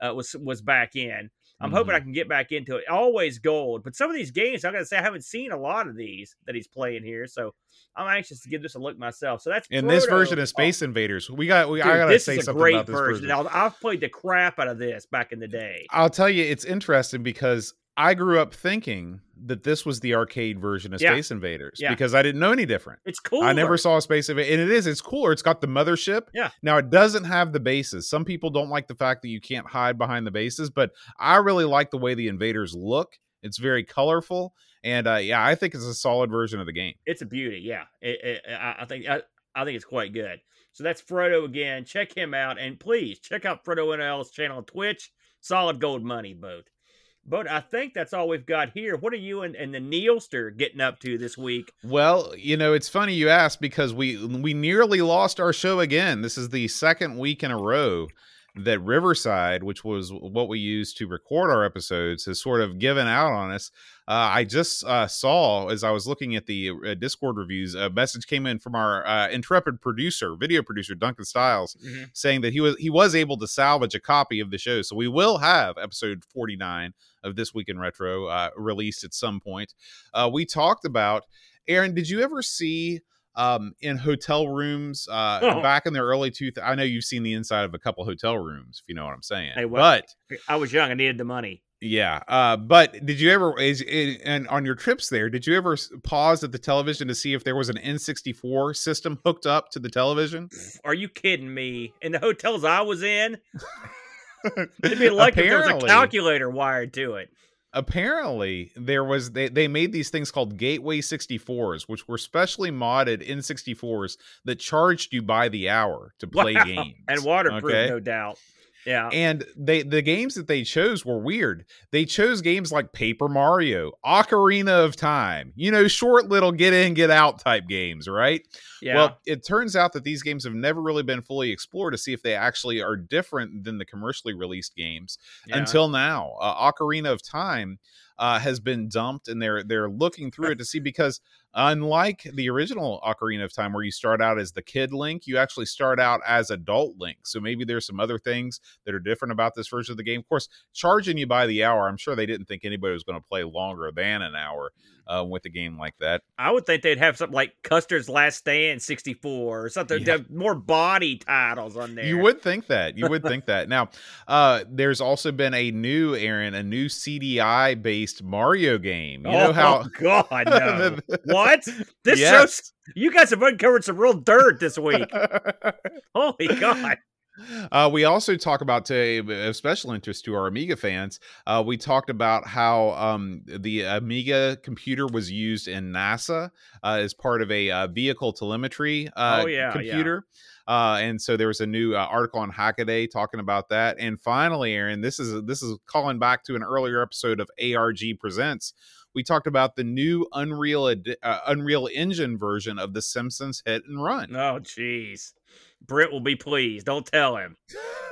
uh, was was back in. I'm hoping I Mm-hmm. can get back into it. Always gold, but some of these games I got to say I haven't seen a lot of these that he's playing here, so I'm anxious to give this a look myself. So that's In this version of Oh, Space Invaders, we got. We, dude, I gotta say something about this version. version. Now, I've played the crap out of this back in the day. I'll tell you, it's interesting because I grew up thinking that this was the arcade version of Yeah. Space Invaders Yeah. because I didn't know any different. It's cool. I never saw a Space Invader, and it is. It's cooler. It's got the mothership. Yeah. Now it doesn't have the bases. Some people don't like the fact that you can't hide behind the bases, but I really like the way the invaders look. It's very colorful, and uh, yeah, I think it's a solid version of the game. it's a beauty. Yeah, it, it, I, I think I, I think it's quite good. So that's Frodo again. Check him out, and please check out Frodo NL's channel on Twitch. Solid gold money, boat. But I think that's all we've got here. What are you and, and the Neilster getting up to this week? Well, you know, it's funny you asked because we we nearly lost our show again. This is the second week in a row that Riverside, which was what we used to record our episodes, has sort of given out on us. Uh, I just uh, saw as I was looking at the uh, Discord reviews, a message came in from our uh, intrepid producer, video producer Duncan Styles, saying that he was he was able to salvage a copy of the show. So we will have episode 49 of this week in retro uh, released at some point. Uh, we talked about Aaron. Did you ever see um, in hotel rooms uh, Oh. back in the early two? I know you've seen the inside of a couple hotel rooms, if you know what I'm saying. Hey, well- but I was young. I needed the money. yeah, uh, but did you ever is it, and on your trips there, did you ever pause at the television to see if there was an N64 system hooked up to the television? Are you kidding me? In the hotels I was in, it'd be like if there was a calculator wired to it. Apparently there was they, they made these things called gateway 64s which were specially modded N64s that charged you by the hour to play Wow. games and waterproof, okay? no doubt. Yeah. and they the games that they chose were weird they chose games like paper mario ocarina of time you know short little get in get out type games right yeah. well, it turns out that these games have never really been fully explored to see if they actually are different than the commercially released games yeah. until now. Uh, Ocarina of Time uh, has been dumped, and they're they're looking through it to see because unlike the original Ocarina of Time, where you start out as the kid Link, you actually start out as adult Link. So maybe there's some other things that are different about this version of the game. Of course, charging you by the hour, I'm sure they didn't think anybody was going to play longer than an hour uh, with a game like that. I would think they'd have something like Custer's Last Stand 64 or something. Yeah. more body titles on there. You would think that. You would think that. Now, uh, there's also been a new Aaron, a new CDI based Mario game. You know oh, how God, no. what? This Yes. shows you guys have uncovered some real dirt this week. Holy God. Uh, we also talk about to of special interest to our Amiga fans. Uh, we talked about how um, the Amiga computer was used in NASA uh, as part of a uh, vehicle telemetry uh, Oh, yeah, yeah. computer. Uh, and so there was a new uh, article on Hackaday talking about that. And finally, Aaron, this is this is calling back to an earlier episode of ARG Presents. We talked about the new Unreal uh, Unreal Engine version of The Simpsons Hit and Run. Oh, jeez. Britt will be pleased. Don't tell him.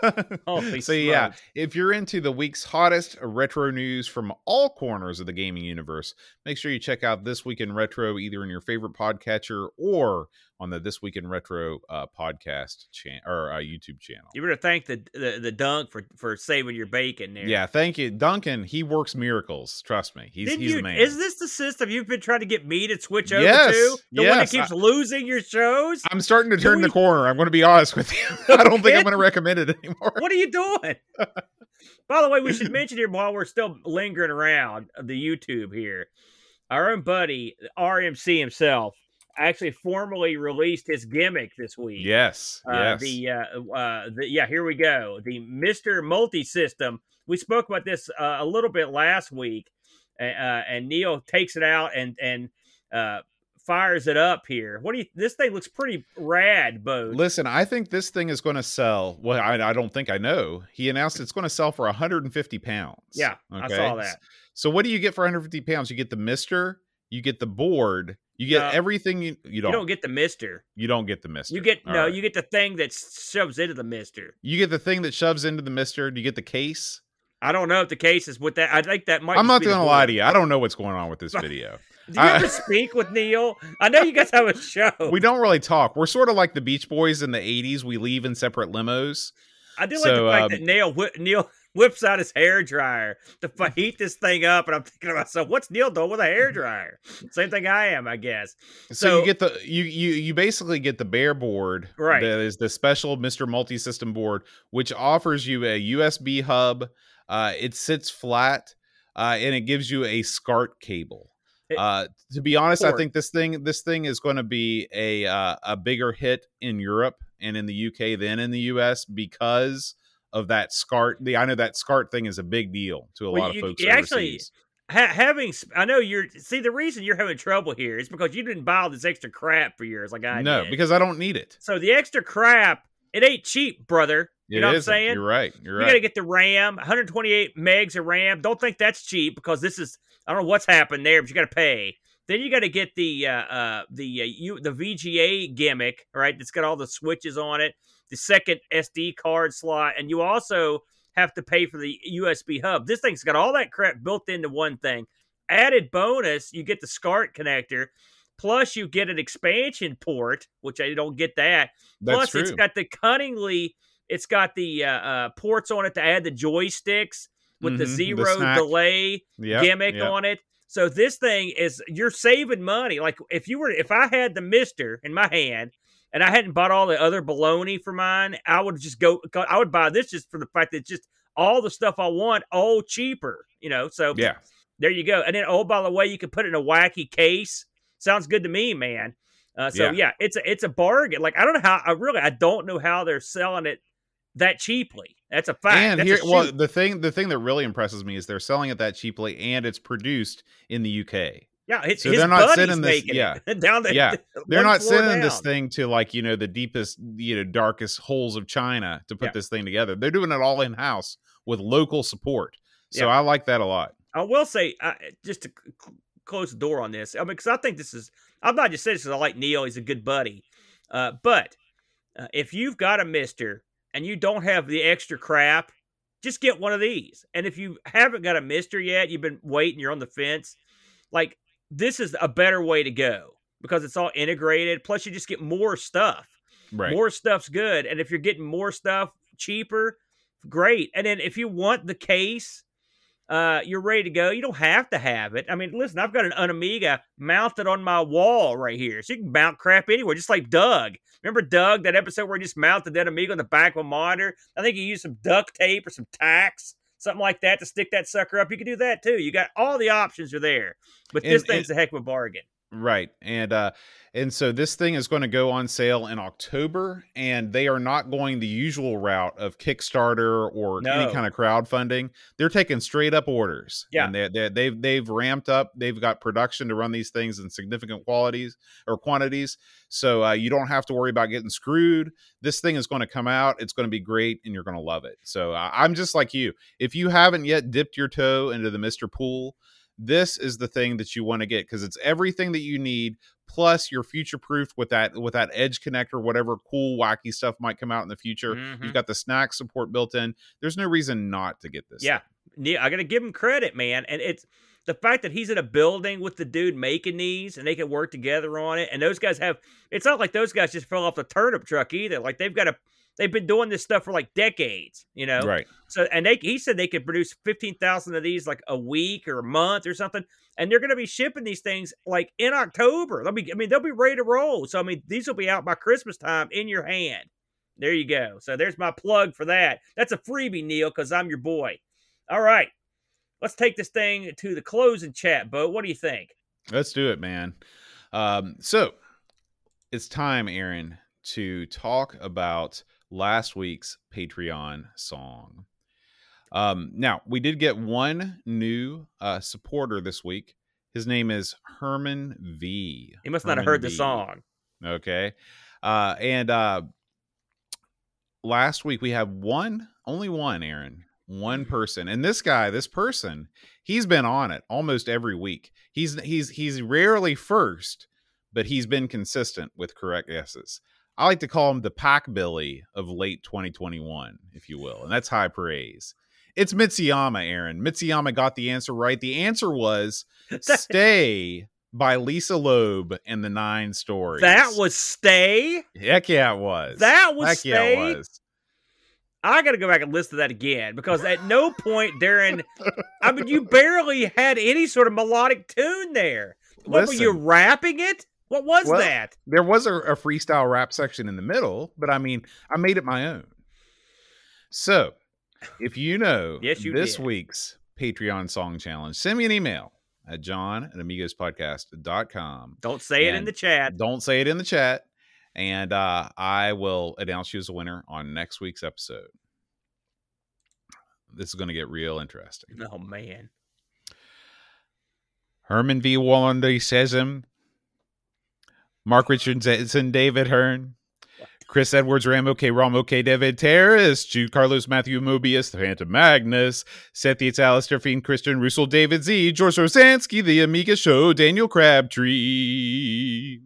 Holy so yeah, if you're into the week's hottest retro news from all corners of the gaming universe, make sure you check out This Week in Retro either in your favorite podcatcher or on the This Week in Retro uh, podcast channel or uh, YouTube channel. You better thank the, the the dunk for for saving your bacon there. Yeah, thank you, Duncan. He works miracles. Trust me, he's Didn't he's you, the man. Is this the system you've been trying to get me to switch over Yes, to? The one that yes, keeps losing your shows? I'm starting to turn the corner. I'm going to be honest with you. I don't think I'm going to recommend it anymore. what are you doing? By the way, we should mention here while we're still lingering around the YouTube here, our own buddy RMC himself actually formally released his gimmick this week. Yes. Uh, yes. The, uh, uh, the yeah, here we go. The MiSTer Multi System. We spoke about this uh, a little bit last week, uh, and Neil takes it out and and uh, fires it up here. What do you? This thing looks pretty rad, Bo. Listen, I think this thing is going to sell. Well, I, I don't think I know. He announced it's going to sell for 150 pounds. Yeah, I saw that. So what do you get for 150 pounds? You get the MiSTer, you get the board, you get No. everything. You you don't You don't get the MiSTer. you don't get the MiSTer. You get All no. right. You get the thing that shoves into the MiSTer. you get the thing that shoves into the MiSTer. Do you get the case? I don't know if the case is with that. I think that might. I'm not going to lie to you. I don't know what's going on with this video. Do you I- ever speak with Neil? I know you guys have a show. we don't really talk. We're sort of like the Beach Boys in the 80s. We leave in separate limos. I do like the fact um, that Neil Neil whips out his hair dryer to heat this thing up, and I'm thinking to myself, what's Neil doing with a hair dryer? Same thing I am, I guess. So, So- you get the you you you basically get the bare board. Right. That is the special MiSTer Multi-System board, which offers you a USB hub. Uh, it sits flat, uh, and it gives you a SCART cable. Uh, to be honest, I think this thing this thing is going to be a uh, a bigger hit in Europe and in the UK than in the US because of that SCART. The I know that SCART thing is a big deal to a Well, lot you- of folks actually- Ha- having, I know you're. See, the reason you're having trouble here is because you didn't buy all this extra crap for years like I no, did. because I don't need it. so the extra crap, it ain't cheap, brother. You It know what I'm saying? You're right. You're right. You got to get the RAM, 128 megs of RAM. Don't think that's cheap because this is I don't know what's happened there, but you got to pay. Then you got to get the uh, uh, the uh, you the VGA gimmick, right? It's got all the switches on it, the second SD card slot, and you also have to pay for the USB hub. This thing's got all that crap built into one thing. Added bonus, you get the SCART connector. Plus, you get an expansion port, which I don't get that. That's Plus, true. it's got the cunningly, it's got the uh, uh, ports on it to add the joysticks with the Mhm, the zero SNAC. delay Yep, gimmick yep. on it. So this thing is you're saving money. Like if you were, if I had the MiSTer in my hand and I hadn't bought all the other baloney for mine, I would just go. I would buy this just for the fact that it's just all the stuff I want, all cheaper. You know, so Yeah. there you go. And then, oh, by the way, you can put it in a wacky case. Sounds good to me, man. Uh, so Yeah. yeah. it's a it's a bargain. Like I don't know how. I really I don't know how they're selling it that cheaply. That's a fact. and That's here, well, the thing the thing that really impresses me is they're selling it that cheaply, and it's produced in the UK. Yeah, his, so they're not buddy's sending this- yeah. down the Yeah. They're not sending this thing to like you know the deepest, you know, darkest holes of China to put Yeah. this thing together. They're doing it all in house with local support. So Yeah. I like that a lot. I will say, uh, just to c- close the door on this, I mean, because I think this is, I'm not just saying this because I like Neil, he's a good buddy. Uh, but uh, if you've got a MiSTer and you don't have the extra crap, just get one of these. And if you haven't got a MiSTer yet, you've been waiting, you're on the fence, like this is a better way to go because it's all integrated. Plus, you just get more stuff. Right. More stuff's good. And if you're getting more stuff cheaper, great. And then if you want the case, uh, you're ready to go. You don't have to have it. I mean, listen, I've got an Unamiga mounted on my wall right here. So you can mount crap anywhere, just like Doug. Remember Doug, that episode where he just mounted that Amiga on the back of a monitor? I think he used some duct tape or some tacks, something like that to stick that sucker up. You can do that too. You got all the options are there. But this And- thing's a heck of a bargain. Right. And uh and so this thing is going to go on sale in October and they are not going the usual route of Kickstarter or No. any kind of crowdfunding. They're taking straight up orders. Yeah. And they they they've they've ramped up. They've got production to run these things in significant qualities or quantities. So uh, you don't have to worry about getting screwed. This thing is going to come out. It's going to be great and you're going to love it. So uh, I'm just like you. If you haven't yet dipped your toe into the MiSTer Pool, this is the thing that you want to get because it's everything that you need plus you're future proofed with that with that edge connector whatever cool wacky stuff might come out in the future Mhm. you've got the SNAC support built in there's no reason not to get this Yeah, Neil, I got to give him credit, man. And it's the fact that he's in a building with the dude making these, and they can work together on it. And those guys have. It's not like those guys just fell off the turnip truck either. Like they've got a. They've been doing this stuff for like decades, you know. right So, and they he said they could produce fifteen thousand of these like a week or a month or something, and they're going to be shipping these things like in October. They'll be, I mean, they'll be ready to roll. So, I mean, these will be out by Christmas time in your hand. There you go. So, there's my plug for that. That's a freebie, Neil, because I'm your boy. All right, let's take this thing to the closing chat, Bo. What do you think? let's do it man um so it's time, Aaron, to talk about last week's Patreon song. Um, now, we did get one new uh, supporter this week. His name is Herman V. He must not have Herman heard the song. Okay. Uh, and uh, last week we had one, only one, Aaron, one person. And this guy, this person, he's been on it almost every week. He's he's he's rarely first, but he's been consistent with correct guesses. I like to call him the pack billy of late 2021, if you will. And that's high praise. It's Mitsuyama, Aaron. Mitsuyama got the answer right. The answer was Stay by Lisa Loeb and the Nine Stories. That was Stay. Heck yeah, it was. That was Heck Stay. yeah, it was. I got to go back and listen to that again because at no point during, I mean, you barely had any sort of melodic tune there. What were you rapping it? What was Well, that? There was a, a freestyle rap section in the middle, but I mean, I made it my own. So, if you know Yes, you this did. week's Patreon song challenge, send me an email at john at amigospodcast.com. Don't say it in the chat. Don't say it in the chat. And uh, I will announce you as a winner on next week's episode. This is going to get real interesting. Oh man, Herman V. Wallendy says him. Mark Richardson, David Hearn. Chris Edwards, Rambo K. Ramo K. David Terrace, Jude Carlos, Matthew Mobius, The Phantom Magnus, Seth Yates, Alistair Fiend, Christian Russell, David Z, George Rosansky, The Amiga Show, Daniel Crabtree.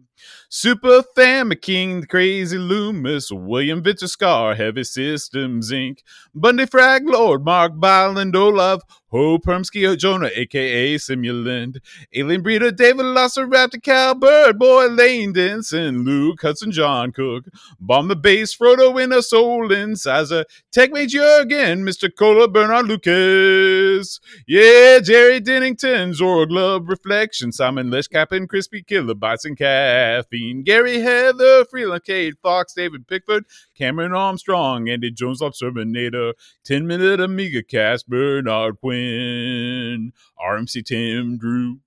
Super Fama King, The Crazy Loomis, William Victor Heavy Systems Inc., Bundy Frag Lord, Mark Byland, Olaf, Ho Permsky, Jonah, aka Simulant, Alien Breeder, David Lasser, Raptor, Cal, Bird Boy, Lane Denson, Luke Hudson, John Cook, Bomb the Bass, Frodo, Winner, Soul, Incisor, Tech Mate Jurgen, Mr. Cola, Bernard Lucas, yeah, Jerry Dennington, Zorg Love, Reflection, Simon Lesh, Captain, Crispy Killer, Bites and Caffeine, Gary Heather, Freeland Fox, David Pickford, Cameron Armstrong, Andy Jones, Observinator, 10 Minute Amiga Cast, Bernard Quinn, RMC Tim Drew,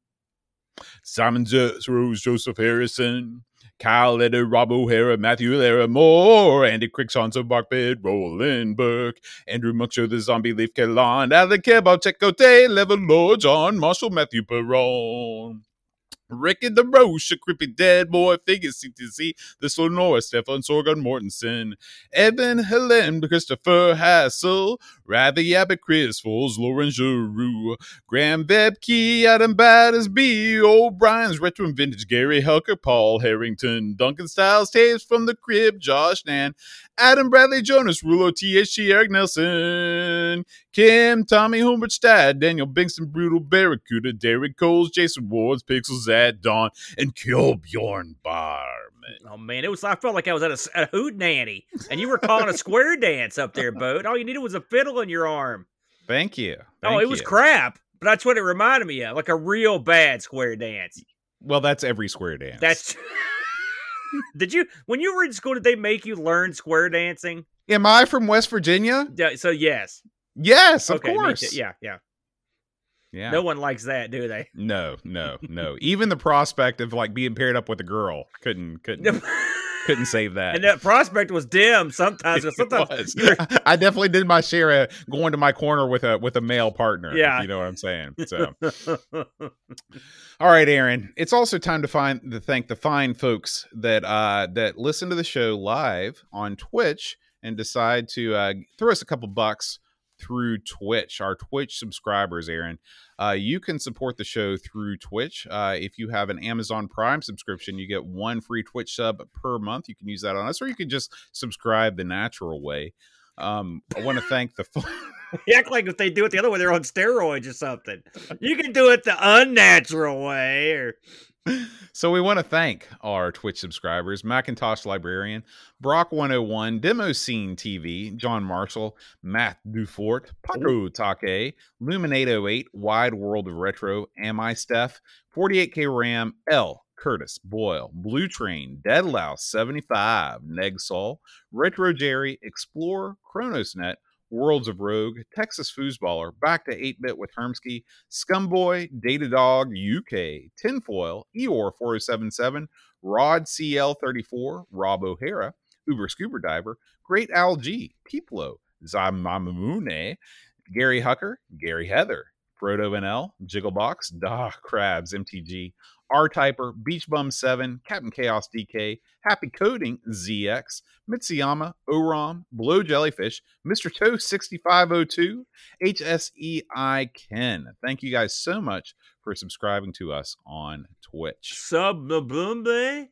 Simon Z- Rose, Joseph Harrison, Kyle Eder, Rob O'Hara, Matthew Lara Moore, Andy Cricksonso, Barkbed, Roland Burke, Andrew Muckshow, The Zombie Leaf Kalon, Alec Kebab, Checote, Level Lord, John Marshall, Matthew Perron. Ricky the Roche, a creepy dead boy figure, CTC, the Sonora, Stefan Sorgon Mortensen, Evan Helen, Christopher Hassel, Ravi Abbott, Chris Foles, Lauren Giroux, Graham Vebke, Adam Battersby, O'Brien's Retro and Vintage, Gary Helker, Paul Harrington, Duncan Styles, Tapes from the Crib, Josh Nan, Adam Bradley Jonas, Rulo THC, Eric Nelson, Kim, Tommy Humbert Stad, Daniel Bingston, Brutal Barracuda, Derek Coles, Jason Wards, Pixels at Dawn, and Killbjorn Barman. oh man, it was. I felt like I was at a hoot nanny, and you were calling a square dance up there, boat. All you needed was a fiddle in your arm. Thank you. oh, Thank it was crap, but that's what it reminded me of, like a real bad square dance. Well, that's every square dance. That's. did you when you were in school? Did they make you learn square dancing? Am I from West Virginia? Yeah, so yes, Yes, of okay, course. Yeah, yeah. Yeah. No one likes that, do they? No, no, no. Even the prospect of like being paired up with a girl couldn't couldn't couldn't save that. and that prospect was dim sometimes. Sometimes. I definitely did my share of going to my corner with a with a male partner. Yeah. you know what I'm saying. So, all right, Aaron. It's also time to find to thank the fine folks that uh that listen to the show live on Twitch and decide to uh, throw us a couple bucks through Twitch. Our Twitch subscribers, Aaron. Uh, you can support the show through Twitch. Uh, if you have an Amazon Prime subscription, you get one free Twitch sub per month. You can use that on us, or you can just subscribe the natural way. Um, I want to thank the. you act like if they do it the other way, they're on steroids or something. You can do it the unnatural way, or so we want to thank our Twitch subscribers: Macintosh Librarian, Brock 101, Demo Scene TV, John Marshall, Matt Dufort, Paco Take, Luminate 08, Wide World of Retro, Am I Steph, 48K RAM, L. Curtis Boyle, Blue Train, Dead Louse 75, Negsol, Retro Jerry, Explorer, ChronosNet, Worlds of Rogue, Texas Foosballer, Back to 8 Bit with Hermsky, Scumboy, Data Dog UK, Tinfoil, Eeyore 4077, Rod CL34, Rob O'Hara, Uber Scuba Diver, Great Algae, Peeplo, Zamamune, Gary Hucker, Gary Heather, Frodo NL, Jigglebox, Da Crabs MTG, R Typer, Beach Bum 7, Captain Chaos DK, Happy Coding ZX, Mitsuyama, Oram, Blow Jellyfish, Mr. Toe 6502, HSEI Ken. Thank you guys so much for subscribing to us on Twitch. Sub the boom.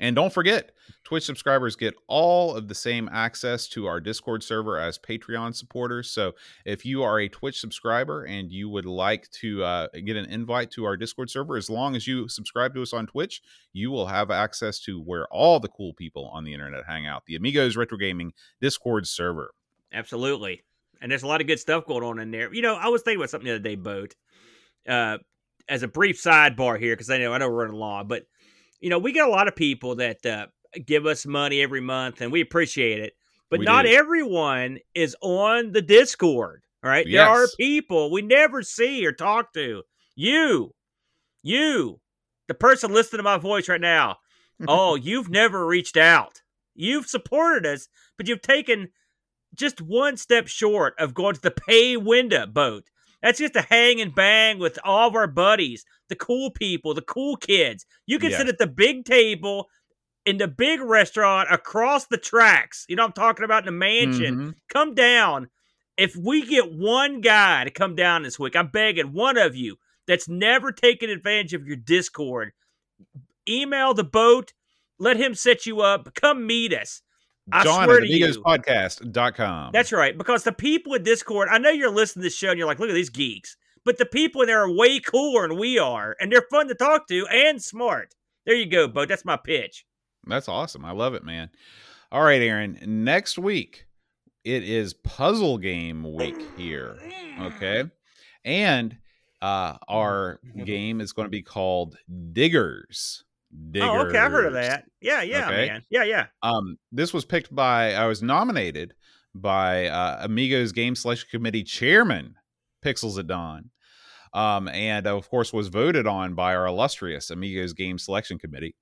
And don't forget, Twitch subscribers get all of the same access to our Discord server as Patreon supporters. So if you are a Twitch subscriber and you would like to uh, get an invite to our Discord server, as long as you subscribe to us on Twitch, you will have access to where all the cool people on the internet hang out the Amigos Retro Gaming Discord server. Absolutely. And there's a lot of good stuff going on in there. You know, I was thinking about something the other day, Boat. Uh, as a brief sidebar here, because I know I know we're running long, but you know, we get a lot of people that uh, give us money every month, and we appreciate it. But We not do. everyone is on the Discord. All right, there are people we never see or talk to. You, you, the person listening to my voice right now. oh, you've never reached out. You've supported us, but you've taken just one step short of going to the pay window boat. That's just a hang and bang with all of our buddies, the cool people, the cool kids. You can sit at the big table in the big restaurant across the tracks. You know what I'm talking about in the mansion. Mhm. Come down. If we get one guy to come down this week, I'm begging one of you that's never taken advantage of your Discord, email the boat, let him set you up, come meet us. I John swear at to. AmigosPodcast.com. That's right. Because the people in Discord, I know you're listening to this show and you're like, look at these geeks. But the people in there are way cooler than we are, and they're fun to talk to and smart. There you go, Bo. That's my pitch. That's awesome. I love it, man. All right, Aaron. Next week, it is puzzle game week here. Okay. And uh our game is going to be called Diggers. Diggers. Oh, okay. I heard of that. Yeah, yeah, Okay. man. Yeah, yeah. Um, this was picked by I was nominated by uh, Amigos Game Selection Committee Chairman Pixels at Dawn, um, and of course was voted on by our illustrious Amigos Game Selection Committee.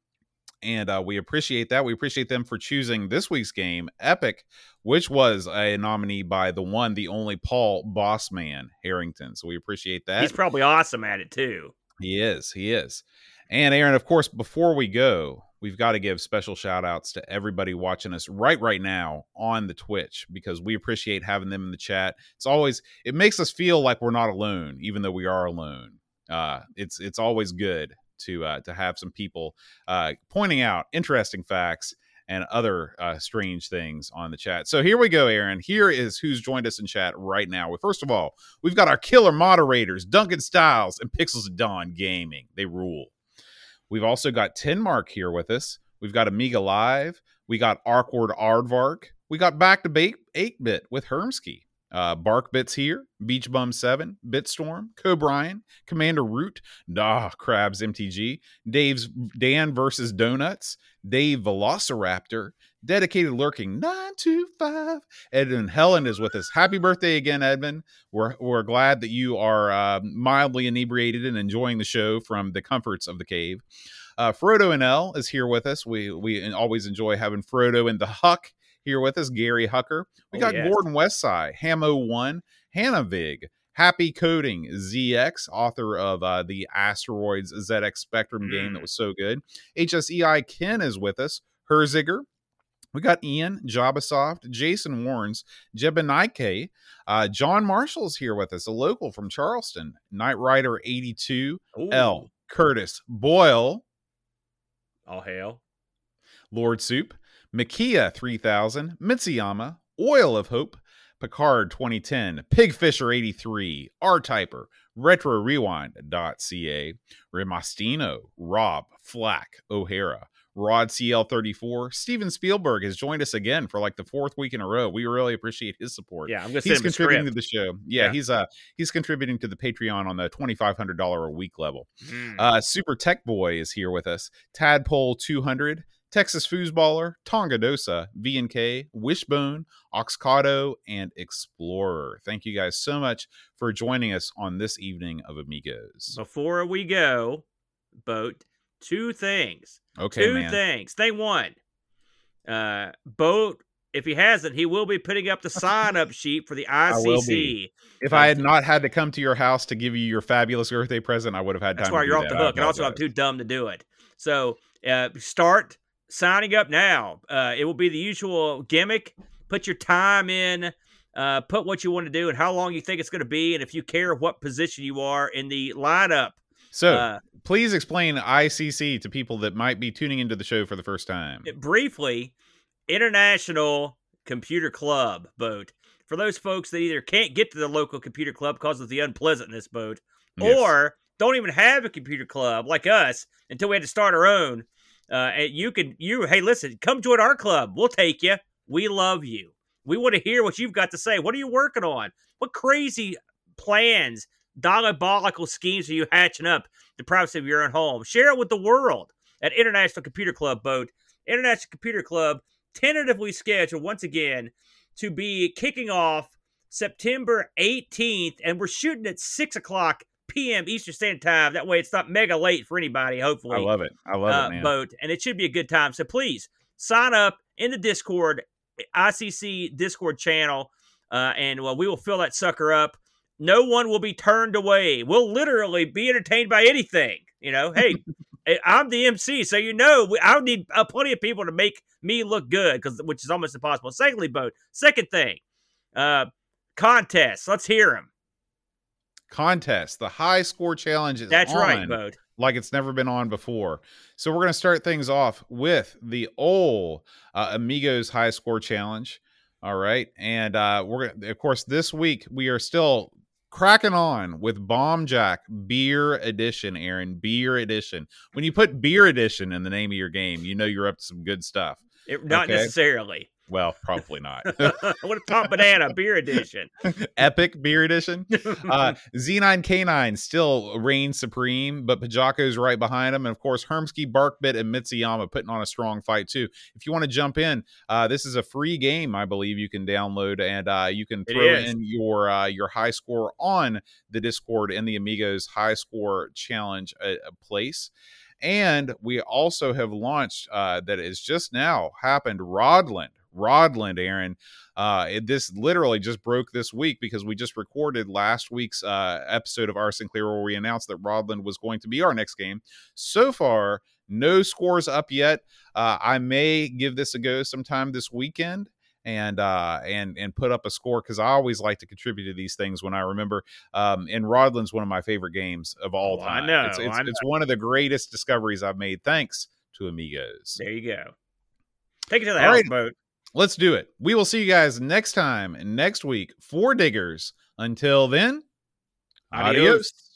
And uh, we appreciate that. We appreciate them for choosing this week's game, Epic, which was a nominee by the one, the only Paul Bossman Harrington. So we appreciate that. He's probably awesome at it too. He is. He is. And Aaron, of course, before we go, we've got to give special shout outs to everybody watching us right right now on the Twitch because we appreciate having them in the chat. It's always it makes us feel like we're not alone, even though we are alone. Uh, it's it's always good to uh, to have some people uh, pointing out interesting facts and other uh, strange things on the chat. So here we go, Aaron. Here is who's joined us in chat right now. First of all, we've got our killer moderators, Duncan Styles and Pixels of Dawn Gaming. They rule. We've also got Tin Mark here with us. We've got Amiga Live. We got Arkward Aardvark. We got Back to 8 Bit with Hermsky. Uh, Bark Bits here, Beach Bum 7, Bitstorm, Cobrian, Commander Root, Nah, Crabs MTG, Dave's Dan versus Donuts, Dave Velociraptor, Dedicated Lurking 925. Edmund Helen is with us. Happy birthday again, Edmund. We're, we're glad that you are uh, mildly inebriated and enjoying the show from the comforts of the cave. Uh, Frodo and L is here with us. We we always enjoy having Frodo and the Huck here with us. Gary Hucker. We Oh, got yes. Gordon Westside, Hamo One, Hannah Vig, Happy Coding, ZX, author of uh, the Asteroids ZX Spectrum game that Mm. was so good. HSEI Ken is with us. Herziger. We got Ian, Jabasoft, Jason Warrens, Jebanaike, uh, John Marshall's here with us, a local from Charleston, Knight Rider 82, Ooh. L, Curtis, Boyle, All hail. Lord Soup, Makia 3000, Mitsuyama, Oil of Hope, Picard 2010, Pigfisher 83, R Typer, Retro Rewind.ca, Remastino, Rob, Flack, O'Hara, Rod CL34, Steven Spielberg has joined us again for like the fourth week in a row. We really appreciate his support. Yeah, I'm gonna He's send him a contributing to the show. Yeah, Yeah. he's uh he's contributing to the Patreon on the twenty five hundred dollar a week level. Mm. Uh, Super Tech Boy is here with us. Tadpole 200, Texas Foosballer, Tonga Dosa, V&K, Wishbone, Oxcado, and Explorer. Thank you guys so much for joining us on this evening of Amigos. Before we go, Bo, two things. Okay, two man. things. Thing one, uh, Bo, if he hasn't, he will be putting up the sign up sheet for the ICC. be. If I had not had to come to your house to give you your fabulous birthday present, I would have had time. That's why you're off that. the hook. And also, I'm too dumb to do it. So uh, start signing up now. Uh, it will be the usual gimmick. Put your time in. Uh, put what you want to do and how long you think it's going to be, and if you care what position you are in the lineup. So, Uh, please explain ICC to people that might be tuning into the show for the first time. briefly, International Computer Club boat. For those folks that either can't get to the local computer club because of the unpleasantness boat, Yes. or don't even have a computer club like us until we had to start our own. Uh, and you can you hey listen, come join our club. We'll take you. We love you. We want to hear what you've got to say. What are you working on? What crazy plans, diabolical schemes are you hatching up the privacy of your own home? Share it with the world at International Computer Club boat. International Computer Club tentatively scheduled once again to be kicking off September 18th, and we're shooting at six o'clock p.m. Eastern Standard Time. That way, it's not mega late for anybody. Hopefully, I love it. I love uh, it, man. boat, and it should be a good time. So please sign up in the Discord, ICC Discord channel, uh, and well, we will fill that sucker up. No one will be turned away. We'll literally be entertained by anything. You know, hey, I- I'm the MC, so you know we, I need uh, plenty of people to make me look good, because which is almost impossible. Secondly, boat. Second thing, uh, contests. Let's hear them. Contest. The high score challenge is That's right, on boat. like it's never been on before. So we're going to start things off with the old uh, Amigos High Score Challenge. All right, and uh, we're gonna, of course this week we are still cracking on with Bomb Jack Beer Edition. Aaron, Beer Edition. When you put Beer Edition in the name of your game, you know you're up to some good stuff. It, not Okay. necessarily. Well, probably not. what a top banana beer edition. Epic Beer Edition. Uh, Z9K9 still reigns supreme, but Pajako's right behind him. And of course, Hermsky, Barkbit, and Mitsuyama putting on a strong fight too. If you want to jump in, uh, this is a free game, I believe you can download and uh, you can throw in your uh, your high score on the Discord in the Amigos High Score Challenge uh, uh, place. And we also have launched uh, that is just now happened. Rodland, Rodland, Aaron. Uh, it, this literally just broke this week because we just recorded last week's uh, episode of Arson Clear where we announced that Rodland was going to be our next game. So far, no scores up yet. Uh, I may give this a go sometime this weekend and uh and and put up a score because I always like to contribute to these things when I remember um and Rodland's one of my favorite games of all Oh, I time. know, It's it's, I know. it's one of the greatest discoveries I've made thanks to Amigos. There you go. Take it to the All house right. Let's do it. We will see you guys next time next week for Diggers. Until then, Adios. adios.